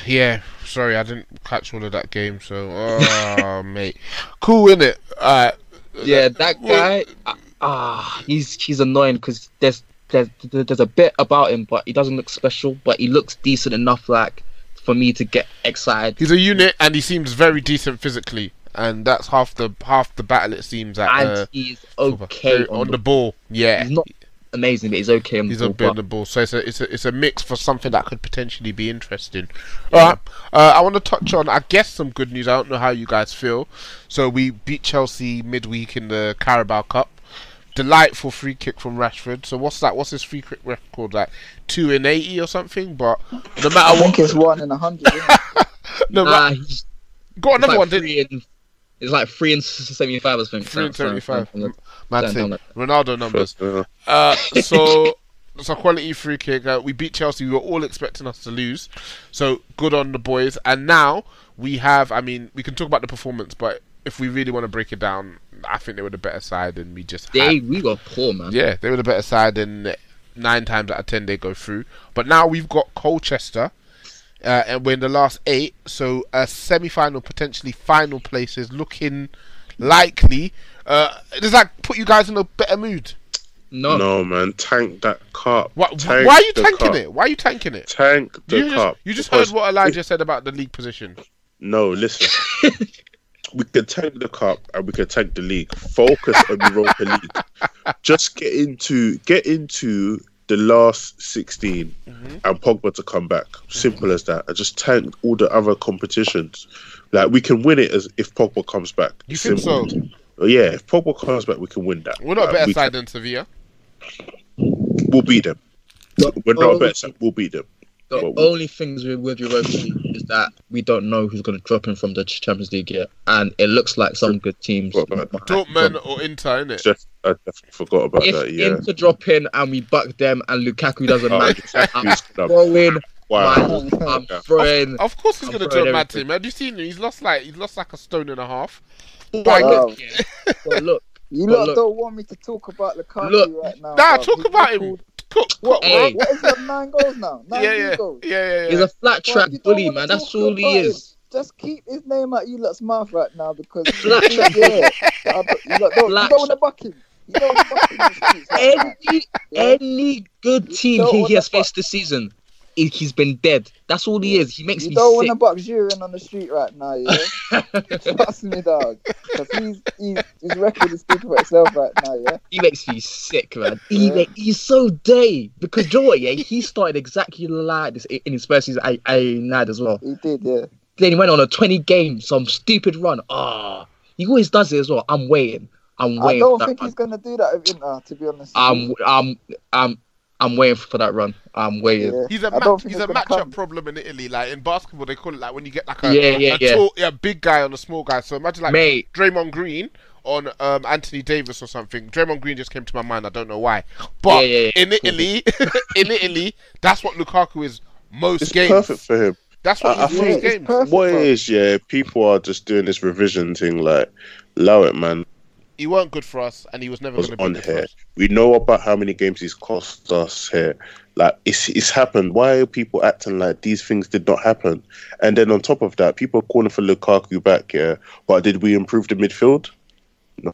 Yeah, sorry, I didn't catch all of that game. So, oh, mate, cool, innit? Alright. Yeah, that guy. ah, Ah, he's he's annoying because there's there's there's a bit about him, but he doesn't look special. But he looks decent enough, like for me to get excited. He's a unit, and he seems very decent physically, and that's half the half the battle. It seems at And uh, he's okay on, on the, the ball. Yeah, He's not amazing, but he's okay on the ball. a bit on the ball, so it's a it's a it's a mix for something that could potentially be interesting. All right, uh, I want to touch on I guess some good news. I don't know how you guys feel. So we beat Chelsea midweek in the Carabao Cup. Delightful free kick from Rashford. So what's that? What's his free kick record like? Two in eighty or something? But no I matter think what, it's one in a hundred. no Nah, matter, got another like one. Did three and, it's like three and seventy five, I think. three and seventy five? something Man, thing. Ronaldo numbers. Uh, Uh, so it's a quality free kick. Uh, we beat Chelsea. We were all expecting us to lose. So good on the boys. And now we have. I mean, we can talk about the performance, but if we really want to break it down, I think they were the better side, and we just They had- we were poor, man. yeah, they were the better side, and nine times out of ten they go through. But now we've got Colchester. Uh, and we're in the last eight, so a semi-final, potentially final place is looking likely. Uh, does that put you guys in a better mood? No, no, man, tank that cup. Why, Tank why are you tanking cup. it? Why are you tanking it? Tank the You just, cup. you just because heard what Elijah said about the league position. No, listen. we could tank the cup and we could tank the league. Focus on the Europa League. Just get into get into the last 16 Mm-hmm. and Pogba to come back. Simple as that. And just tank all the other competitions. Like we can win it as if Pogba comes back. You think so? Yeah, if Pogba comes back, we can win that. We're not a better we side can- than Sevilla. We'll beat them. We're not a better side. We'll beat them. The But we- only things with, with Europa League is that we don't know who's going to drop in from the Champions League yet, and it looks like some good teams. What about might Dortmund drop- or Inter, innit? Just, I definitely forgot about If that. Yeah. Inter drop in and we buck them, and Lukaku doesn't Oh, match, Lukaku's I'm gonna throwing Wow. Man, I'm Yeah. throwing. Of course he's gonna do throwing a mad team. Have you seen him? He's lost like he's lost like a stone and a half. But Bang. Wow. look, yeah. But look, You But lot look- don't want me to talk about Lukaku Look. right now. Nah, bruv. talk His about him. Record- Cook, cook, What, Hey. what is that? Nine goals now. Nine yeah, yeah, goals. yeah, yeah, yeah. he's a flat track you don't bully, man. That's talk all he about him. is. Just keep his name out you lot's mouth right now because Flat yeah, you lot don't, you Flat don't want to buck him. You don't want to buck him in the streets right now. Any Yeah. any good team he, he has faced this season, he, he's been dead. That's all he is. He makes You me don't want sick. to buck Jurin on the street right now, yeah? Trust me, dog. Because he's, he's, his record is speaking for itself right now, yeah? He makes me sick, man. He Yeah. make, he's so day because Joe, yeah, he started exactly like this in his first season. I I United as well. He did, yeah. Then he went on a twenty game, some stupid run. Ah, he always does it as well. I'm waiting. I'm waiting. I don't that think run. he's going to do that with Inter, to be honest. I'm. I'm I'm I'm waiting for that run. I'm waiting. Yeah. He's a match, think he's a matchup come. problem in Italy. Like in basketball, they call it like when you get like a Yeah, yeah, a yeah. tall, yeah, big guy on a small guy. So imagine like Mate. Draymond Green on um, Anthony Davis or something. Draymond Green just came to my mind. I don't know why, but Yeah, yeah, yeah. in Italy, in Italy, that's what Lukaku is most It's games. perfect for him. That's what I- I he's think most games. perfect. What it bro. is, yeah, people are just doing this revision thing. Like, allow it, man. He weren't good for us, and he was never was going to on be good for here. us. We know about how many games he's cost us here. Like it's it's happened. Why are people acting like these things did not happen? And then on top of that, people are calling for Lukaku back. Yeah, but did we improve the midfield?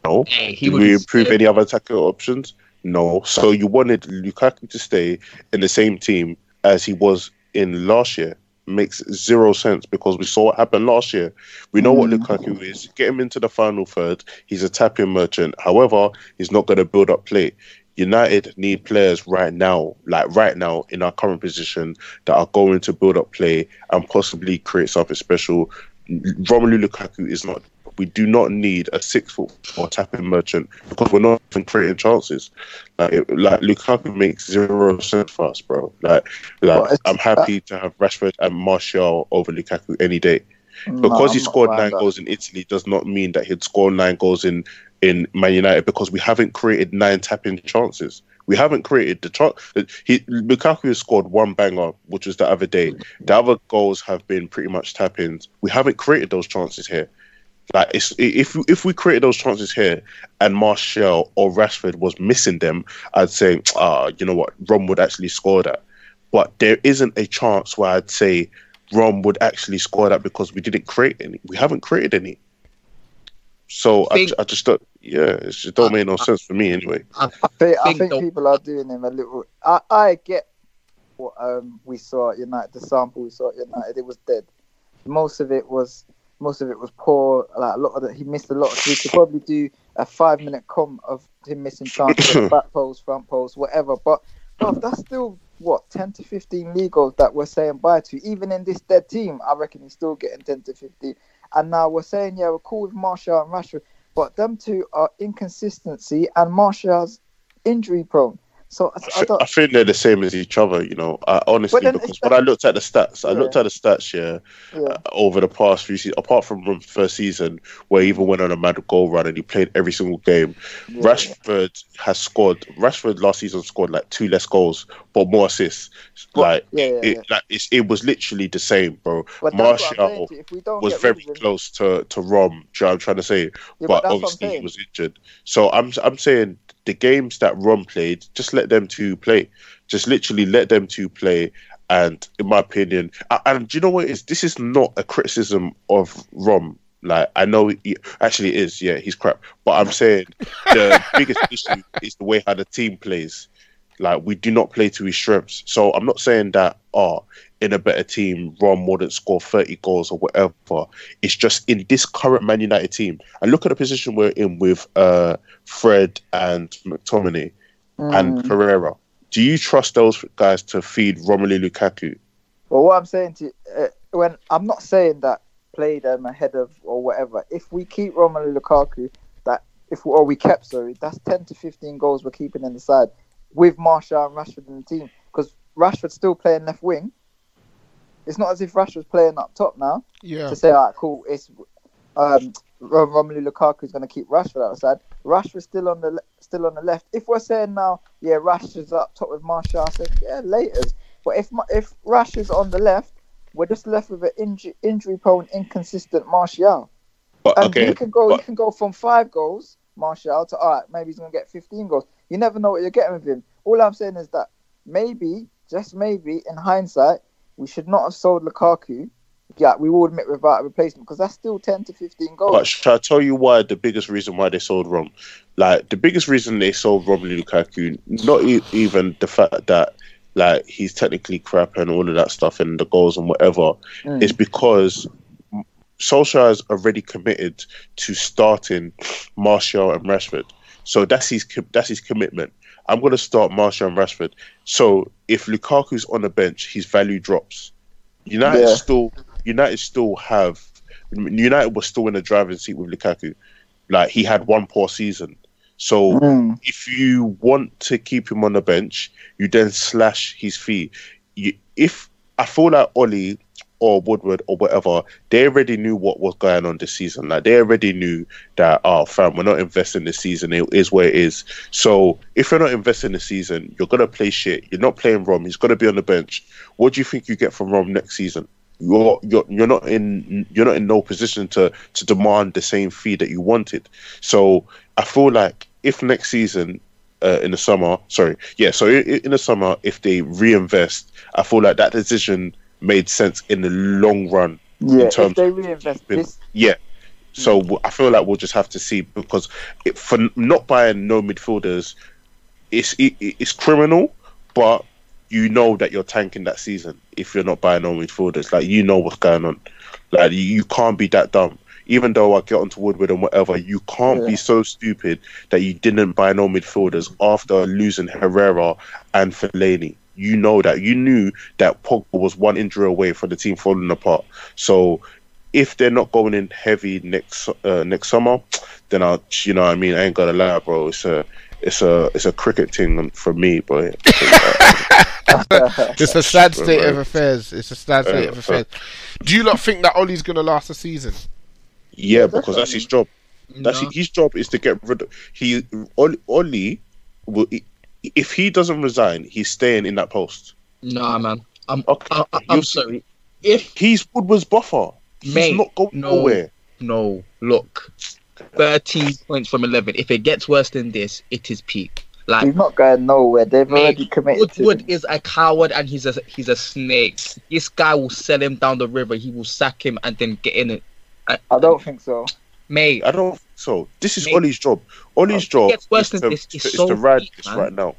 No. Hey, he Did would we improve sick. any other attacking options? No. So you wanted Lukaku to stay in the same team as he was in last year. Makes zero sense because we saw what happened last year. We know what mm. Lukaku is. Get him into the final third. He's a tapping merchant. However, he's not going to build up play. United need players right now, like right now in our current position, that are going to build up play and possibly create something special. Romelu Lukaku is not. We do not need a six foot or tapping merchant because we're not even creating chances. Like, it, like Lukaku makes zero sense for us, bro. Like, like it's- I'm happy to have Rashford and Martial over Lukaku any day. No, Because he scored nine that. goals in Italy does not mean that he'd score nine goals in in Man United because we haven't created nine tapping chances. We haven't created the chance. He Lukaku has scored one banger, which was the other day. The other goals have been pretty much tap-ins. We haven't created those chances here. Like it's, if if we created those chances here, and Martial or Rashford was missing them, I'd say, ah, you know what, Rom would actually score that. But there isn't a chance where I'd say Rom would actually score that because we didn't create any. We haven't created any. So I, I just don't. Yeah, it just don't make no sense for me anyway. I I think, I think think people are doing him a little. I, I get what um, we saw at United. The sample we saw at United, it was dead. Most of it was most of it was poor. Like a lot of that, he missed a lot. We could probably do a five minute com of him missing chances, back post, front post, whatever. But bruv, that's still what ten to fifteen league goals that we're saying bye to. Even in this dead team, I reckon he's still getting ten to fifteen. And now we're saying, yeah, we're cool with Martial and Rashford, but them two are inconsistency, and Martial's injury prone. So I, I, I thi- I think they're the same as each other, you know. I, honestly, then because when I looked at the stats, I looked at the stats, yeah, Yeah. uh, over the past few seasons, apart from the first season, where he even went on a mad goal run and he played every single game. Yeah. Rashford has scored. Rashford last season scored like two less goals, but more assists. Like yeah, yeah, it, yeah. like it's, it was literally the same, bro. But that's what I'm saying Martial to you, If we don't was very close to to Rom. Do you know what I'm trying to say? Yeah, but but that's what I'm obviously he was injured. So I'm I'm saying the games that Rom played, just let them two play. Just literally let them two play. And in my opinion, and do you know what it is? This is not a criticism of Rom. Like I know he actually it is, yeah, he's crap. But I'm saying the biggest issue is the way how the team plays. Like we do not play to his strengths. So I'm not saying that oh, in a better team, Rom wouldn't score 30 goals or whatever. It's just in this current Man United team. And look at the position we're in with uh, Fred and McTominay and Mm. Pereira. Do you trust those guys to feed Romelu Lukaku? Well, what I'm saying to you, uh, when I'm not saying that play them ahead of or whatever. If we keep Romelu Lukaku, that if or we kept sorry, that's 10 to 15 goals we're keeping in the side with Martial and Rashford in the team because Rashford's still playing left wing. It's not as if Rashford's playing up top now Yeah. to say, all right, cool. It's um, Romelu Lukaku is going to keep Rashford outside. Rashford's still on the le- still on the left. If we're saying now, yeah, Rashford's up top with Martial, I said, yeah, later. But if if Rash is on the left, we're just left with an injury injury prone, inconsistent Martial. But And okay, he can go. but- he can go from five goals, Martial, to all right. Maybe he's gonna get 15 goals. You never know what you're getting with him. All I'm saying is that maybe, just maybe, in hindsight, we should not have sold Lukaku. Yeah, we will admit without a replacement because that's still 10 to 15 goals. But should I tell you why the biggest reason why they sold Rom? Like the biggest reason they sold Romelu Lukaku, not e- even the fact that like he's technically crap and all of that stuff and the goals and whatever, Mm. is because Solskjaer has already committed to starting Martial and Rashford. So that's his that's his commitment. I'm going to start Martial and Rashford. So if Lukaku's on the bench, his value drops. United Yeah. still United still have United was still in the driving seat with Lukaku. Like he had one poor season. So Mm. if you want to keep him on the bench, you then slash his fee. You, if I feel like Ole or Woodward or whatever, they already knew what was going on this season. Like they already knew that, oh, fam, we're not investing this season. It is where it is. So if you're not investing this season, you're gonna play shit. You're not playing Rom. He's gonna be on the bench. What do you think you get from Rom next season? You're you're you're not in you're not in no position to to demand the same fee that you wanted. So I feel like if next season uh, in the summer, sorry, yeah, so in the summer, if they reinvest, I feel like that decision made sense in the long run. Yeah, in terms if they reinvest this, yeah. So I feel like we'll just have to see because it, for not buying no midfielders, it's it, it's criminal, but you know that you're tanking that season if you're not buying no midfielders. Like you know what's going on. Like you, you can't be that dumb. Even though I get onto Woodward and whatever, you can't be so stupid that you didn't buy no midfielders after losing Herrera and Fellaini. You know that. You knew that Pogba was one injury away from the team falling apart. So if they're not going in heavy next uh, next summer, then I, you know, what I mean, I ain't gonna lie, bro. It's a it's a it's a cricket thing for me, boy. It's a sad state of affairs. It's a sad state Yeah, of affairs. Do you not think that Ole's going to last a season? yeah, because that's his job. That's No. his job is to get rid of he Ole, Ole will if he doesn't resign, he's staying in that post. Nah, man. I'm, Okay, I, I, I'm sorry. If He's Woodward's buffer. He's Mate, not going no. nowhere. no, look, thirteen points from eleven. If it gets worse than this, it is peak. Like he's not going nowhere. They've Mate, already committed Woodward him. is a coward and he's a he's a snake. This guy will sell him down the river. He will sack him and then get in it. I don't think so. Mate, I don't think so. This is Mate. Ole's job. Ole's oh, job gets worse is than to, this. It's is so to ride weak, this man. right now.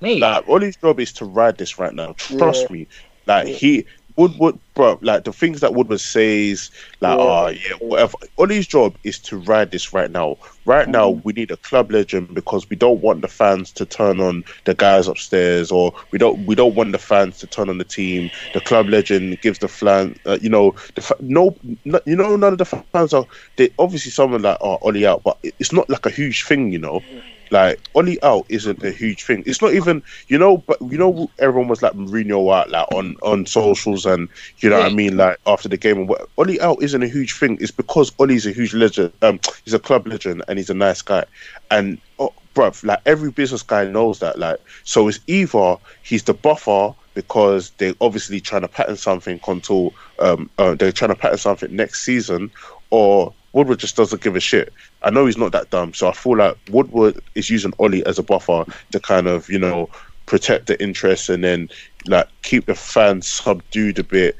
mate. Like Ole's job is to ride this right now. Trust Yeah. me. Like Yeah. he Woodward, bro. Like the things that Woodward says, like oh yeah, whatever. Ole's job is to ride this right now. Right now, Mm-hmm. we need a club legend because we don't want the fans to turn on the guys upstairs, or we don't we don't want the fans to turn on the team. The club legend gives the fan, uh, you know, the fa- no, no, you know, none of the fans are. They obviously someone like oh Ole out, but it's not like a huge thing, you know. Like Ole out isn't a huge thing. It's not even you know, but you know everyone was like Mourinho out like on on socials and you know what I mean like after the game and what Ole out isn't a huge thing. It's because Ole's a huge legend. Um, he's a club legend and he's a nice guy. And oh, bruv, like every business guy knows that. Like so, it's either he's the buffer because they're obviously trying to pattern something until um uh, they're trying to pattern something next season, or Woodward just doesn't give a shit. I know he's not that dumb, so I feel like Woodward is using Ole as a buffer to kind of, you know, protect the interests and then like keep the fans subdued a bit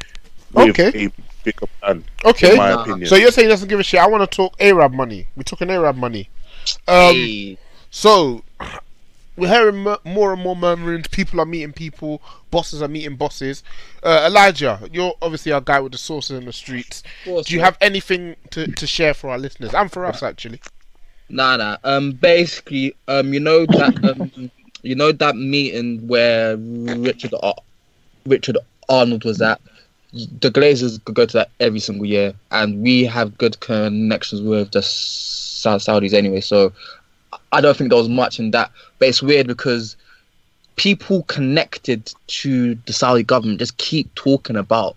with Okay. a bigger plan. Okay. in my Nah. opinion. So you're saying he doesn't give a shit. I want to talk Arab money. We're talking Arab money. Um, Hey, So we're hearing more and more murmurings. People are meeting people. Bosses are meeting bosses. Uh, Elijah, you're obviously our guy with the sources in the streets. course, Do you man. have anything to, to share for our listeners and for us actually? Nah, nah. Um, basically, um, you know that um, you know that meeting where Richard Ar- Richard Arnold was at. The Glazers go to that every single year, and we have good connections with the Saudis anyway. So I don't think there was much in that. But it's weird because people connected to the Saudi government just keep talking about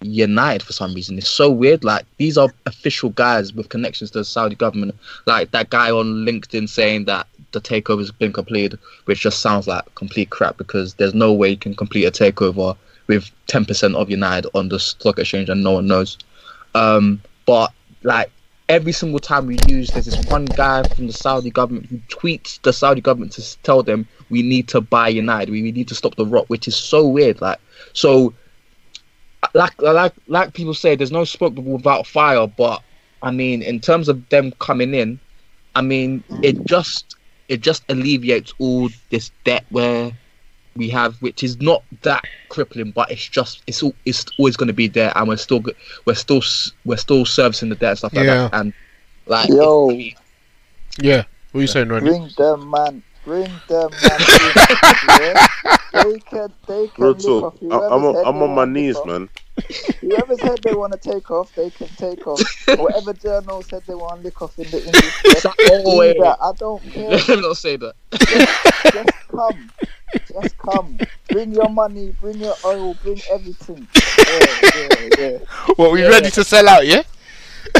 United for some reason. It's so weird. Like these are official guys with connections to the Saudi government. Like that guy on LinkedIn saying that the takeover's been completed, which just sounds like complete crap because there's no way you can complete a takeover with 10% of United on the stock exchange and no one knows. Um, but like every single time we use, there's this one guy from the Saudi government who tweets the Saudi government to tell them we need to buy United, we, we need to stop the rot, which is so weird. Like, so like like like people say, there's no smoke without fire. But I mean, in terms of them coming in, I mean, it just it just alleviates all this debt where we have, which is not that crippling, but it's just it's all, it's always going to be there, and we're still we're still we're still servicing the debt and stuff like Yeah. that. And like, Yo. it's- Yeah. What are you saying, Ronnie? Bring them, man. Bring them, man. yeah? They can, they can Real talk. I- whoever's I'm on, I'm on my knees, off. man. Whoever said they want to take off, they can take off. Whatever journal said they want to lick off in the English press, do wait. that. I don't care. let me not say that. Just come. Just come. Bring your money, bring your oil, bring everything. Yeah, yeah, yeah. What, we Yeah. ready to sell out, yeah?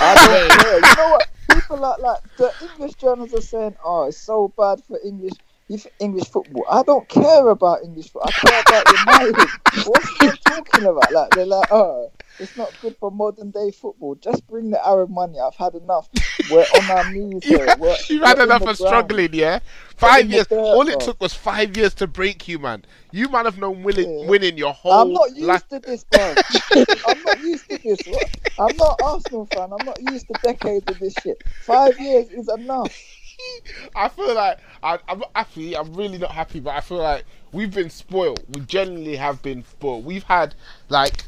I don't care. You know what? People like like the English journals are saying, "Oh, it's so bad for English." If English football, I don't care about English football. I care about United. What's they talking about? Like they're like, oh, it's not good for modern day football. Just bring the Arab money. I've had enough. We're on our knees You've here. had, We're, you've we're had enough of struggling, yeah? Five years. dirt, All it bro. took was five years to break you, man. You man have known winning, Yeah. winning your whole I'm not used life. to this, bro. I'm not used to this. What? I'm not Arsenal fan. I'm not used to decades of this shit. Five years is enough. I feel like I, I'm not happy. I'm really not happy, but I feel like we've been spoiled. We genuinely have been spoiled. We've had like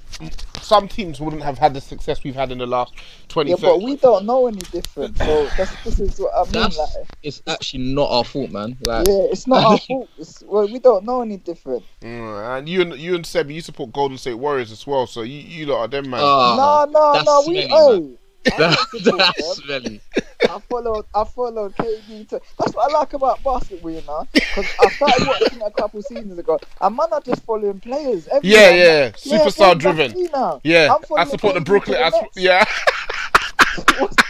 some teams wouldn't have had the success we've had in the last 20 Yeah, 30 but we don't know any different. So that's, this is what I mean. That's Like, it's actually not our fault, man. Like, yeah, it's not our fault. It's, well, we don't know any different. Mm, and you and you and Seb, you support Golden State Warriors as well. So you you lot are them man. Ah, no, no, no. We, smelly, hey, I don't that, that's smelly. I followed, I followed KD. To, that's what I like about basketball, you know. Because I started watching a couple seasons ago. Man, not just following players. yeah, yeah, Yeah, superstar I'm driven. Yeah, I'm I support the Brooklyn. to I yeah,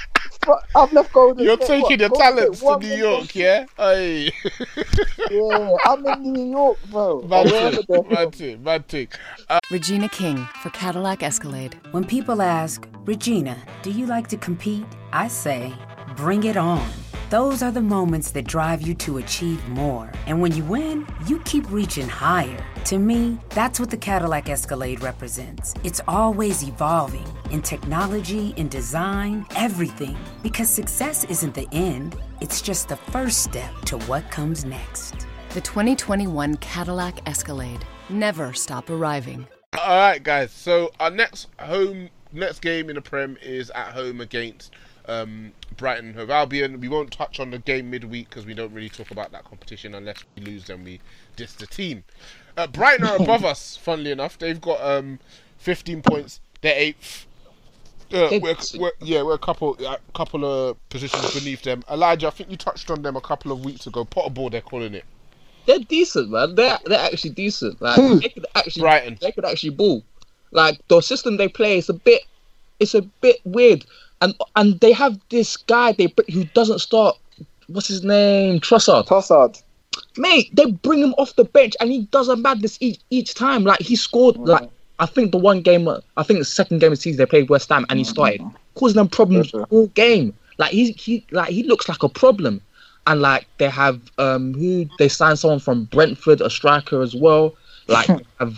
I've left Golden you're State, taking what, your talents State to New the York. Yeah, hey, Yeah, I'm in New York, bro. Or mad wherever thing, the thing, mad. Uh, Regina King for Cadillac Escalade. When people ask, Regina, do you like to compete? I say, bring it on. Those are the moments that drive you to achieve more. And when you win, you keep reaching higher. To me, that's what the Cadillac Escalade represents. It's always evolving in technology, in design, everything. Because success isn't the end, it's just the first step to what comes next. The 2021 Cadillac Escalade. Never stop arriving. All right, guys. So our next home, next game in the Prem is at home against um, Brighton Hove Albion. We won't touch on the game midweek because we don't really talk about that competition unless we lose. Then we diss the team. Uh, Brighton are above us. Funnily enough, they've got um, 15 points. They're eighth. They're we're, we're, yeah, we're a couple, a couple of positions beneath them. Elijah, I think you touched on them a couple of weeks ago. Potterball, they're calling it. They're decent, man. They're they're actually decent. Like they could actually Brighton. they could actually ball. Like the system they play is a bit it's a bit weird. And and they have this guy they who doesn't start what's his name? Trossard. Tossard. Mate, they bring him off the bench and he does a madness each each time. Like he scored like I think the one game I think the second game of the season they played West Ham and he started causing them problems all game. Like he he like he looks like a problem. And like they have um who they signed someone from Brentford, a striker as well. Like they have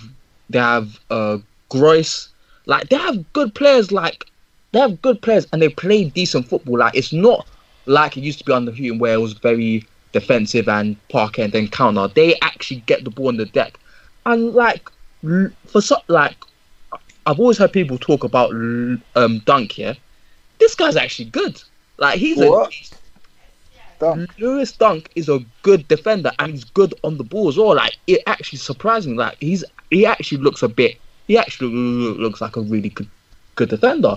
they have uh Groyce. Like they have good players. Like they have good players and they play decent football. Like it's not like it used to be under Hughton where it was very defensive and parquet and then counter. They actually get the ball on the deck. And like for so like I've always heard people talk about um Dunk here. This guy's actually good. Like he's What? a Dunk. Lewis Dunk is a good defender and he's good on the ball as well. Like it actually surprising. Like he's he actually looks a bit. He actually looks like a really good good defender.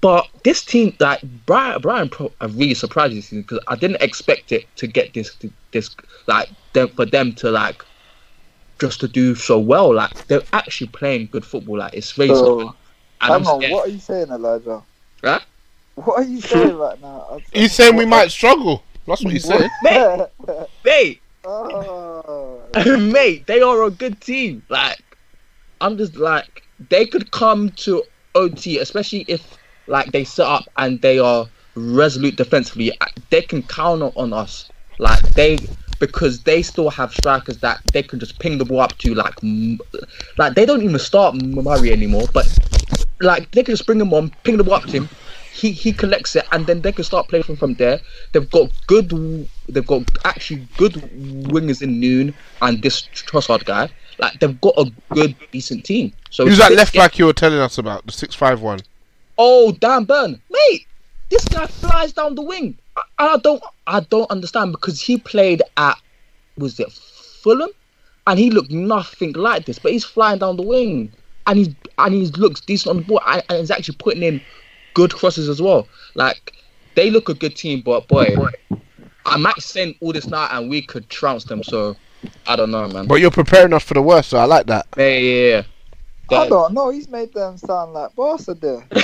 But this team, like Brian, Brian, Pro, are really surprised this because I didn't expect it to get this this like them for them to like just to do so well. Like they're actually playing good football. Like it's very. So, hang on, scared. what are you saying, Elijah? Huh? What are you saying right now? I- He's saying we might struggle. That's what he's saying. mate, mate, oh, mate, they are a good team. Like, I'm just like, they could come to OT, especially if like they set up and they are resolute defensively. They can counter on us. Like they, because they still have strikers that they can just ping the ball up to. Like, like they don't even start Murray anymore, but like they can just bring him on, ping the ball up to him. He he collects it, and then they can start playing from, from there. They've got good, they've got actually good wingers in Noon and this Trossard guy. Like they've got a good, decent team. So Who's that left back you were telling us about? The six five one. Oh, Dan Burn, mate, this guy flies down the wing. I, I don't, I don't understand because he played at, was it Fulham, and he looked nothing like this, but he's flying down the wing, and he's and he looks decent on the ball, and, and he's actually putting in good crosses as well. Like they look a good team, but boy, I might send all this now, and we could trounce them. So I don't know, man. But you're preparing us for the worst, so I like that. Yeah, yeah, yeah. I don't know. He's made them sound like Barca there. They're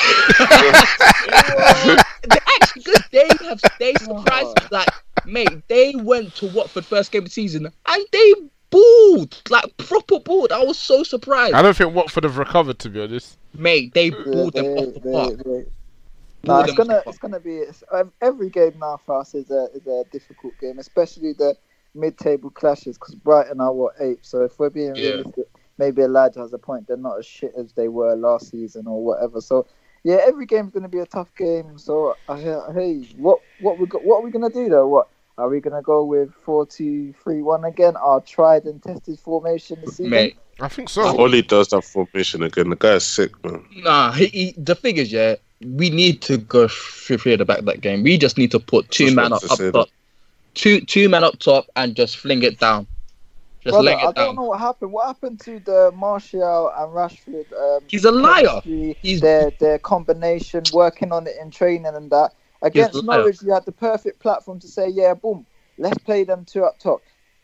actually good. They have they surprised me. like mate. They went to Watford first game of the season and they balled like proper balled. I was so surprised, I don't think Watford have recovered, to be honest. mate. They Yeah, balled them off the they- park. they- Nah, it's gonna it's gonna be it's, um, every game now for us is a is a difficult game, especially the mid-table clashes because Brighton are what eighth. So if we're being Yeah. realistic, maybe Elijah has a point. They're not as shit as they were last season or whatever. So yeah, every game's gonna be a tough game. So I hear, hey, what what we got? What are we gonna do though? What are we gonna go with four two three one again? Our tried and tested formation this season. Mate, I think so. Ole does that formation again. The guy's sick, man. nah. He, he, the thing is, yeah, we need to go free free at the back of that game. We just need to put two Just men up, up top, two two men up top, and just fling it down. Just Brother, I it don't know what happened. What happened to the Martial and Rashford? Um, He's a liar. He's- their their combination, working on it in training and that. Against. Norwich, you had the perfect platform to say, "Yeah, boom, let's play them two up top."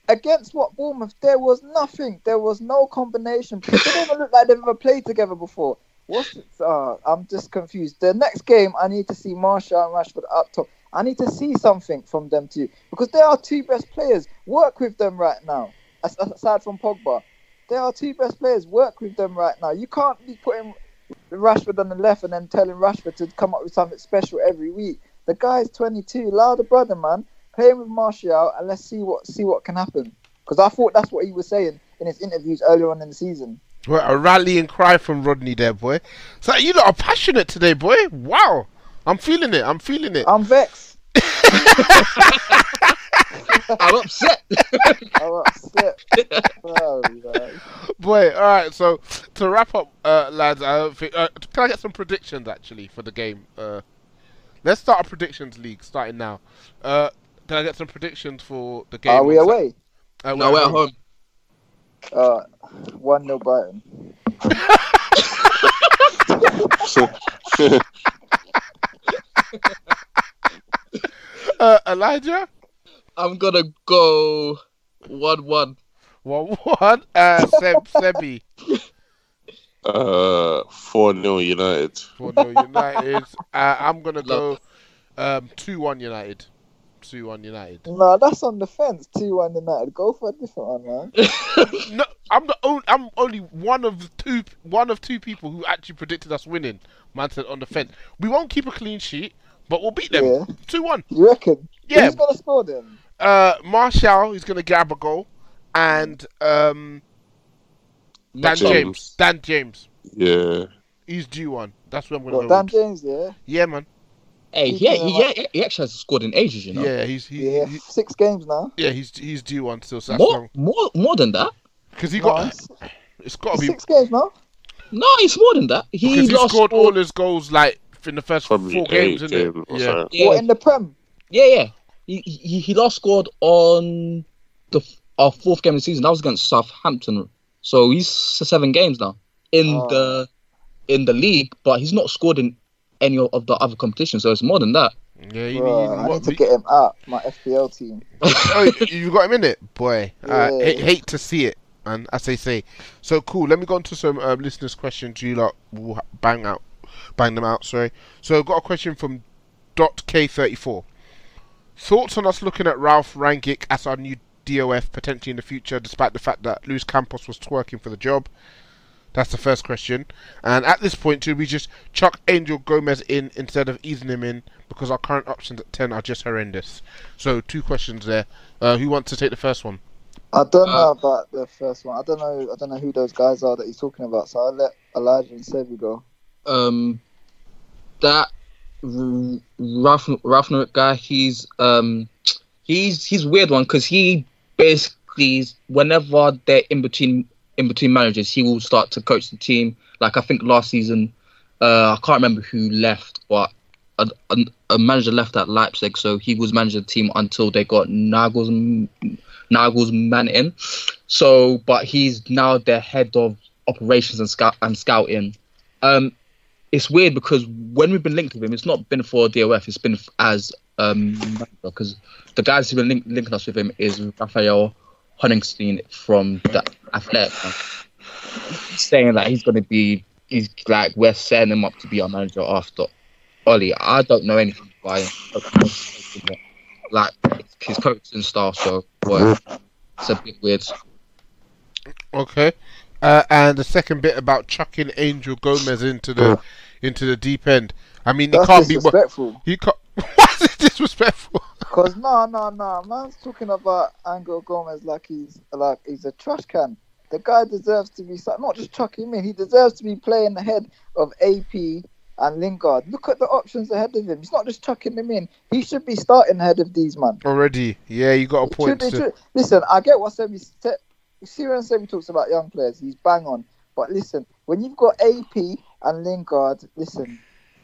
Against what Bournemouth, there was nothing. There was no combination. They don't even look like they've ever played together before. What's uh, I'm just confused. The next game, I need to see Martial and Rashford up top. I need to see something from them too because they are two best players. Work with them right now. As- Aside from Pogba, they are two best players. Work with them right now. You can't be putting Rashford on the left and then telling Rashford to come up with something special every week. The guy's 22. Allow the brother, man. Play him with Martial and let's see what see what can happen. Because I thought that's what he was saying in his interviews earlier on in the season. Well, a rallying cry from Rodney there, boy. So you lot are passionate today, boy. Wow. I'm feeling it. I'm feeling it. I'm vexed. I'm upset. I'm upset. Oh, man. Boy, all right. So to wrap up, uh, lads, I don't think. Uh, can I get some predictions actually for the game? Uh, let's start a predictions league starting now. Uh, can I get some predictions for the game? Are we on away? Uh, no, we're at home. Uh, 1 0 Brighton. Uh, Elijah, I'm gonna go one-one. one one. Uh, Seb, Sebi, Uh, 4 0 United. for no United. Uh, I'm gonna go um two one United. Two one United. No, that's on the fence. 2 1 United. Go for a different one, man. No, I'm the only. I'm only one of the two. One of two people who actually predicted us winning. Man said on the fence. We won't keep a clean sheet, but we'll beat them. Yeah. Two one. You reckon? Yeah. Who's going to score then? Uh, Martial is gonna grab a goal, and um, Dan James. James. Dan James. Yeah. He's due one. That's what I'm gonna go Dan with. James, yeah? Yeah, man. Hey, He's yeah, he, yeah, he actually hasn't scored in ages, you know. Yeah, he's he, Yeah, he- six games now. yeah he's he's due one still. So that's more, wrong. more, more than that. Because he No, got. it's- It's got to be six games now. No, he's more than that. He because he lost scored all- all his goals like in the first Probably four eight games, isn't games it? or Yeah. something. Yeah, What, in the Prem? yeah, yeah. He, he he last scored on the our fourth game of the season. That was against Southampton. So he's seven games now in Oh. the in the league, but he's not scored in any of the other competitions. So it's more than that. Yeah, you, Bro, you, I what, need to we- get him out. My FPL team. oh, you got him in it, boy. Uh, Yeah. hate, hate to see it, man. As they say. So cool. Let me go on to some um, listeners' questions. You lot will bang out, bang them out. Sorry. So I've got a question from Dot K thirty four. Thoughts on us looking at Ralph Rangnick as our new DOF potentially in the future, despite the fact that Luis Campos was twerking for the job? That's the first question. And at this point, should we just chuck Angel Gomes in instead of easing him in because our current options at 10 are just horrendous? So, two questions there. Uh, who wants to take the first one? I don't know about the first one. I don't know. I don't know who those guys are that he's talking about. So I'll let Elijah and Sebi go. Um, that R- Ralph Ralph Norwick guy, he's um, he's he's weird one because he basically whenever they're in between in between managers, he will start to coach the team. Like I think last season, uh, I can't remember who left, but a, a, a manager left at Leipzig, so he was managing the team until they got Nagels Nagelsmann in. So, but he's now the head of operations and scout and scouting. Um, it's weird because when we've been linked with him, it's not been for DOF. It's been as um because the guys who've been link, linking us with him is Raphael Honigstein from the Athletic. Saying that he's going to be, he's like we're setting him up to be our manager after Ole. I don't know anything about him. Like his coaching style, so what? It's a bit weird. Okay. Uh, and the second bit about chucking Angel Gomes into the into the deep end. I mean, he can't be. disrespectful. He can't. Why is it disrespectful? Cause no, no, no, man's talking about Angel Gomes like he's like he's a trash can. The guy deserves to be not just chucking him in. He deserves to be playing ahead of AP and Lingard. Look at the options ahead of him. He's not just chucking him in. He should be starting ahead of these man. Already, yeah, you got a point. Should- to- should- Listen, I get what Semi said. See when Semi talks about young players, he's bang on. But listen, when you've got AP and Lingard, listen,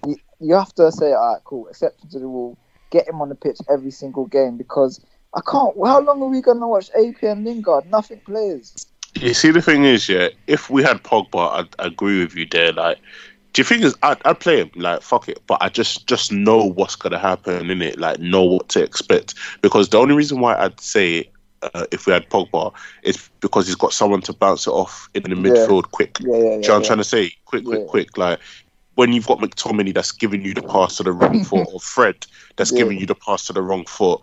you, you have to say, all right, cool, exception to the rule. Get him on the pitch every single game because I can't. How long are we going to watch AP and Lingard? Nothing plays. You see, the thing is, yeah, if we had Pogba, I'd I agree with you there. Like, do you think is I'd, I'd play him? Like, fuck it. But I just just know what's gonna happen in it. Like, know what to expect. Because the only reason why I'd say uh, if we had Pogba it's because he's got someone to bounce it off in the midfield quick. Yeah, yeah, Do you know what. I'm trying to say? Quick, quick, quick. Like when you've got McTominay that's giving you the pass to the wrong foot, or Fred that's Yeah. giving you the pass to the wrong foot,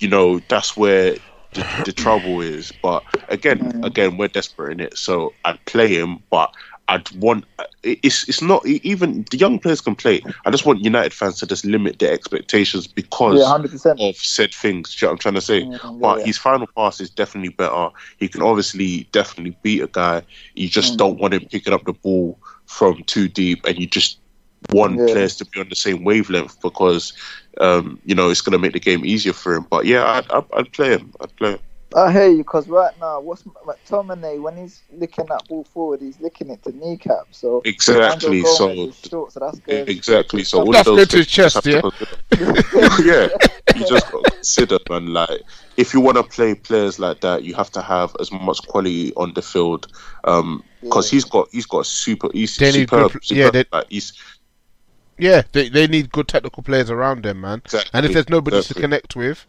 you know that's where the, the trouble is. But again, Mm. again, we're desperate in it, so I'd play him, but. I'd want it's it's not even the young players can play. I just want United fans to just limit their expectations because Yeah, 100%. of said things. You know what I'm trying to say? Mm, but yeah. his final pass is definitely better. He can obviously definitely beat a guy. You just Mm. don't want him picking up the ball from too deep, and you just want Yeah. players to be on the same wavelength because um, you know it's going to make the game easier for him. But yeah, I'd, I'd, I'd play him. I'd play him. I hear you because right now, what's McTominay when he's licking that ball forward, he's licking it to kneecap. So Exactly, so- short, so that's good. Exactly. So all That's of good those to his chest, yeah. just to yeah, you just got to consider, man. Like, if you want to play players like that, you have to have as much quality on the field. Um, because he's got he's got super. He's They superb. good pl- yeah, they- like, he's Yeah, they they need good technical players around them, man. Exactly, And if there's nobody exactly. to connect with,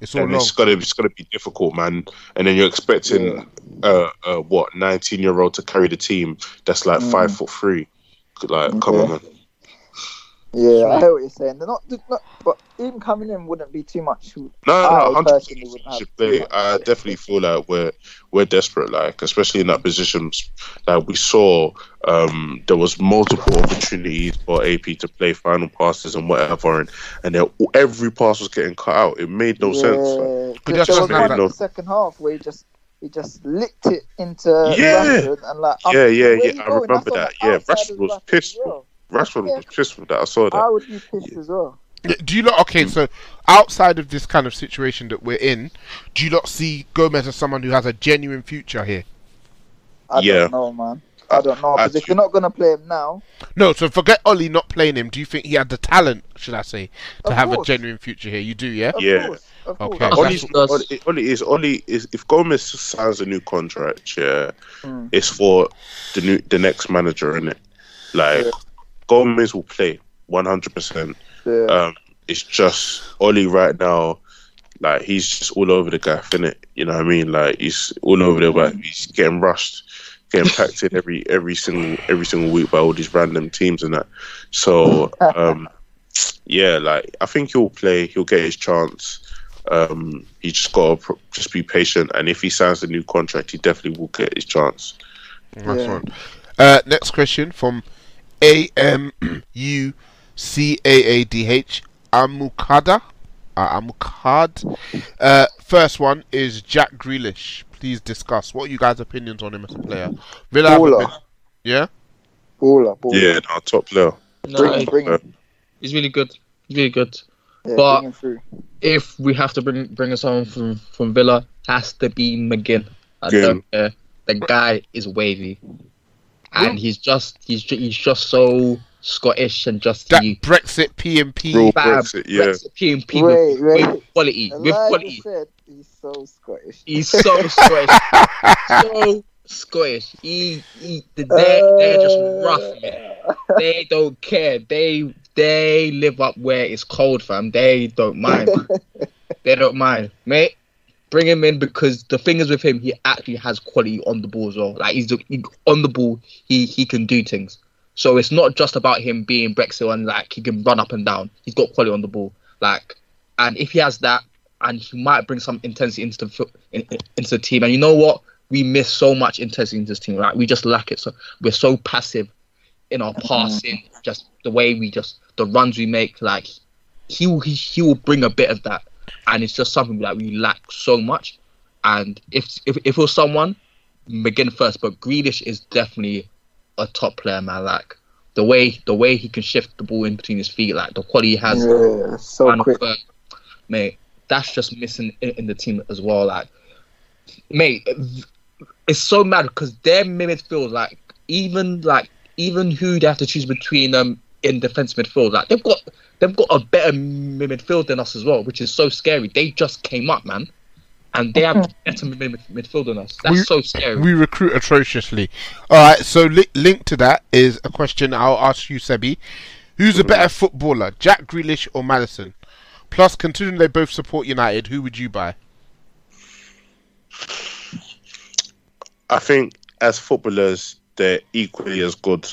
it's all and long. it's gonna it's gonna be difficult, man. And then you're expecting uh, uh what 19 year old to carry the team that's like Mm. five foot three. Like, come on, man. Yeah, I hear what you're saying. They're not, they're not, but even coming in wouldn't be too much. No, I no, hundred personally wouldn't have should too play. I definitely feel like we're we're desperate, like especially in that position. Like we saw, um, there was multiple opportunities for AP to play final passes and whatever, and and every pass was getting cut out. It made no sense. Like, Yeah, just there was one that- the second half where he just he just licked it into Yeah. Rashford and like Yeah, yeah, yeah, I remember That's on the that. Yeah, outside Rashford was pissed. well. Rashford Yeah. was pissed with that. I saw I that. would be pissed as well. Do you not okay? So outside of this kind of situation that we're in, do you not see Gomes as someone who has a genuine future here? I Yeah. don't know, man. I don't know because if you're not gonna play him now, No, so forget Ole not playing him. Do you think he had the talent, should I say, to Of have a genuine future here? You do, yeah. of Yeah. course, of course. Okay. Ole, That's- Ole, Ole is Ole is if Gomes signs a new contract, yeah, Mm. it's for the new the next manager, in it. Like Yeah. Gomes will play one hundred percent. Yeah. Um, it's just Ole right now. Like he's just all over the gaff, innit? You know what I mean? Like he's all over the but he's getting rushed, getting packed in every every single every single week by all these random teams and that. So um, yeah, like I think he'll play. He'll get his chance. Um, he just got to pr- just be patient, and if he signs a new contract, he definitely will get his chance. Nice one. Uh, next question from A M U C A A D H Amukada. Uh, Amukad. Uh, first one is Jack Grealish. Please discuss. What are you guys' opinions on him as a player? Villa Baller. been- Yeah. Baller, baller. Yeah, no, top player. No, Bring him, bring him. he's really good. Really good. Yeah, But- bring him. If we have to bring bring us on from from Villa, has to be McGinn. I McGinn. don't care. The guy is wavy, and he's just he's ju- he's just so Scottish and just That he Brexit PMP. Real Brexit, yeah. Brexit PMP Wait, with, wait. with quality, with Elijah quality. said he's so Scottish. He's so Scottish, so Scottish. He, he they're, they're just rough, man. They don't care. They they live up where it's cold, fam. They don't mind. they don't mind, mate. Bring him in because the thing is with him, he actually has quality on the ball as well. Like he's he, on the ball, he he can do things. So it's not just about him being Brexit and like he can run up and down. He's got quality on the ball. Like, and if he has that, and he might bring some intensity into the in, in- into the team. And you know what? We miss so much intensity in this team. Right? We just lack it. So we're so passive in our passing, just the way we just the runs we make. Like he will he, he will bring a bit of that, and it's just something that we lack so much. And if if if it was someone, McGinn first, but Grealish is definitely a top player, man. Like the way the way he can shift the ball in between his feet, like the quality he has. Yeah, so quick. mate. That's just missing in, in the team as well. Like, mate, it's so mad because their midfield, feels like, even like even who they have to choose between them in defense midfield, like they've got they've got a better midfield than us as well, which is so scary. They just came up, man, and they have better mid- mid- midfield than us. That's We- so scary. We recruit atrociously. All right, so li- linked to that is a question I'll ask you, Sebi. Who's a hmm. better footballer, Jack Grealish or Maddison? Plus, considering they both support United, who would you buy? I think as footballers, they're equally as good.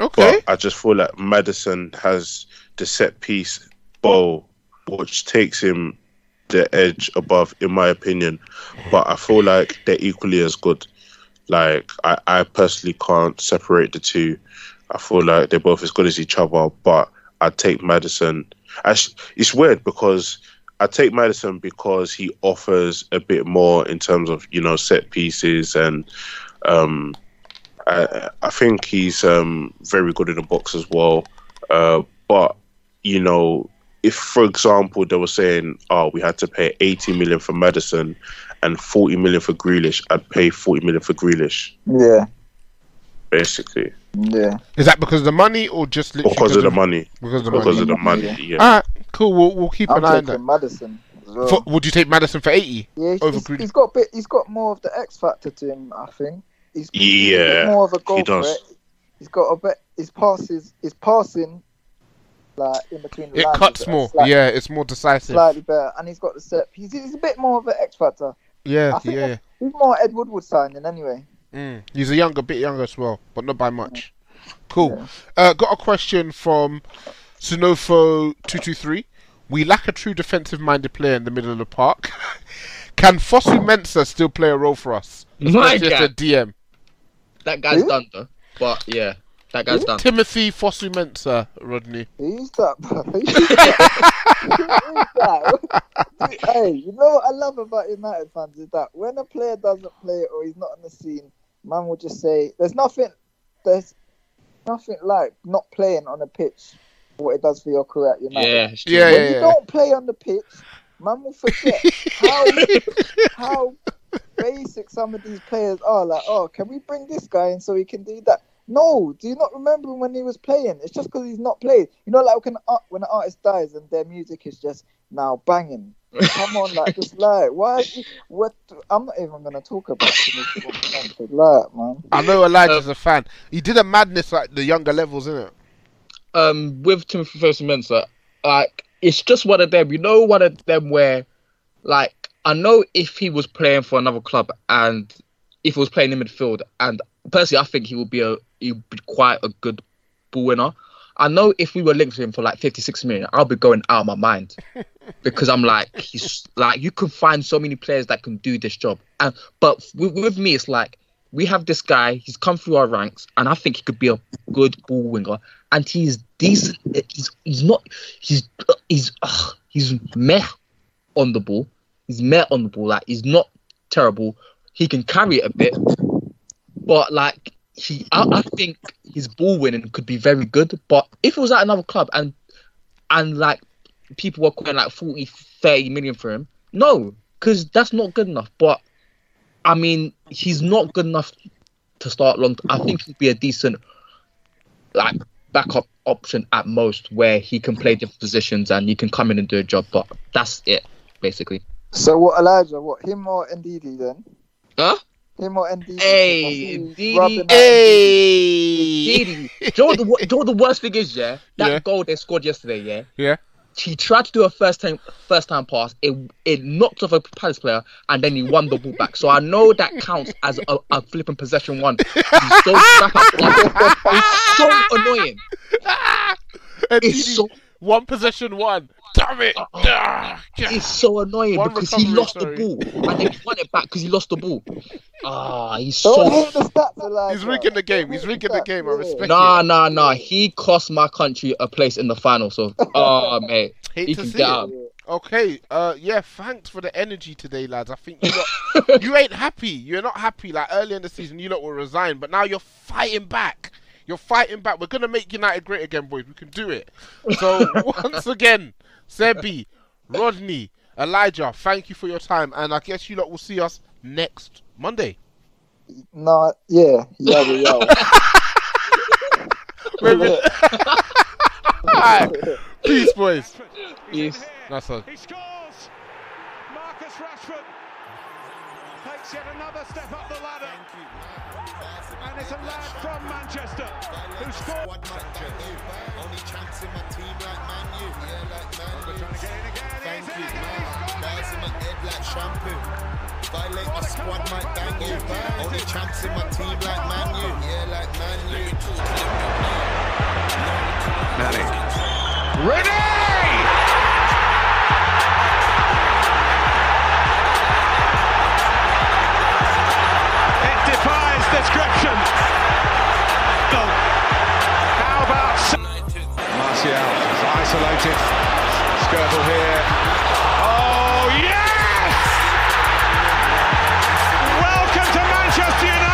Okay. But I just feel like Maddison has the set piece bow, which takes him the edge above, in my opinion. But I feel like they're equally as good. Like I, I personally can't separate the two. I feel like they're both as good as each other, but I take Maddison. Actually, it's weird because I take Maddison because he offers a bit more in terms of you know set pieces and um, I, I think he's um, very good in the box as well. Uh, but you know, if for example they were saying, "Oh, we had to pay 80 million for Maddison and 40 million for Grealish," I'd pay 40 million for Grealish, Yeah, basically, yeah. Is that because of the money or just literally because of the money. Because of the Because money. of the money, yeah. All right, cool. We'll, we'll keep I'm an eye on that. taking Maddison. Well. For, would you take Maddison for 80 yeah, he's, over he's- Grealish? he's got a bit. He's got more of the X factor to him. I think. He's, he's a bit Yeah, more of a he goal does. threat. He's got a bit. His passes. His passing, like in between the It lines, cuts more. slightly- yeah, it's more decisive. slightly better, and he's got the set. He's, he's a bit more of an X factor. Yeah, I think yeah. He's more Ed Woodward signing anyway. Mm. He's a younger, bit younger as well, but not by much. Cool. Uh, got a question from Sunofo two two three. We lack a true defensive-minded player in the middle of the park. Can Fosu Mensah still play a role for us? My Especially as a God. DM. That guy's Who? done though. But yeah, that guy's done. Timothy Fosu Mensah, Rodney. Who's that? bro? Who's that? Hey, you know what I love about United fans is that when a player doesn't play or he's not on the scene, man will just say, "There's nothing, there's nothing like not playing on a pitch. What it does for your career at United. Yeah, it's true. Yeah, when yeah, you yeah. don't play on the pitch, man will forget how how basic some of these players are. Like, oh, can we bring this guy in so he can do that? No, do you not remember when he was playing? It's just because he's not played. You know, like when an, when an artist dies and their music is just now banging. Come on, like just like why? is he- What? I'm not even gonna talk about it. Like, man. I know Elijah's a fan. He did a madness like the younger levels, isn't it? um with Timothy Fosu Mensah, like it's just one of them. You know, one of them where, like, I know if he was playing for another club and if he was playing in midfield, and personally, I think he would be a he would be quite a good ball winner. I know if we were linked to him for like 56 million, I'll be going out of my mind because I'm like, he's like, you can find so many players that can do this job. And but with, with me, it's like we have this guy. He's come through our ranks, and I think he could be a good ball winger. And he's decent. He's he's not. He's he's uh, he's meh on the ball. He's met on the ball. Like he's not terrible. He can carry it a bit, but like he, I, I think his ball winning could be very good. But if it was at another club and and like people were calling like 40, 30 million for him, no, because that's not good enough. But I mean, he's not good enough to start long. I think he'd be a decent like backup option at most, where he can play different positions and he can come in and do a job. But that's it, basically. So what, Elijah? What him or Ndidi then? Huh? Him or Ndidi? Hey, Ndidi. Hey. Didi. Do you know what the, do you know the worst thing is? Yeah, that Yeah. goal they scored yesterday. Yeah, Yeah. he tried to do a first time first time pass. It it knocked off a Palace player, and then he won the ball back. So I know that counts as a, a flipping possession one. He's so back up. It's so annoying. And It's so one possession, one. Damn it! Ah, it's so annoying One because he recovery, lost sorry. the ball and then he won it back because he lost the ball. Ah, he's Don't so hate the stats, Elijah. He's rigging the game. He's Hate rigging the game. I yeah. respect Nah, it. nah, nah. He cost my country a place in the final. So, oh, mate, Hate he to can see get it. out. Okay, uh, yeah, thanks for the energy today, lads. I think you lot, you ain't happy. You're not happy. Like earlier in the season, you lot were resigned, but now you're fighting back. You're fighting back. We're gonna make United great again, boys. We can do it. So once again, Sebi, Rodney, Elijah, thank you for your time, and I guess you lot will see us next Monday. No, yeah, yeah, yeah. Maybe- Alright, peace, boys. Peace. That's all. He scores! Marcus Rashford takes yet another step up the ladder. And it's a lad from Manchester who scored. Only chance in my team like Man U. Yeah, like Man U. Trying to get in again. Thank He's you, in, man. he's gone Bars in my head like shampoo. Violate my squad, might bang you. Only chance in my team like Man U. Yeah, like Man U. It description. How about Martial is isolated. Skirtle here. Oh yes! Welcome to Manchester United,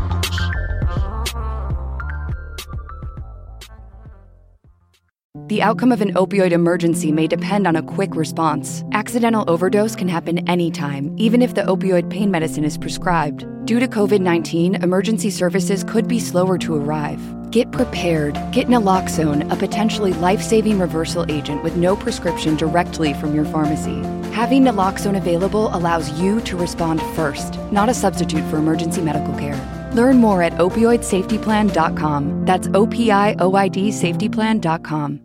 The outcome of an opioid emergency may depend on a quick response. Accidental overdose can happen anytime, even if the opioid pain medicine is prescribed. Due to COVID 19, emergency services could be slower to arrive. Get prepared. Get naloxone, a potentially life saving reversal agent with no prescription directly from your pharmacy. Having naloxone available allows you to respond first, not a substitute for emergency medical care. Learn more at opioidsafetyplan.com. That's O P I O I D safetyplan.com.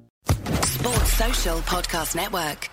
Sports Social Podcast Network.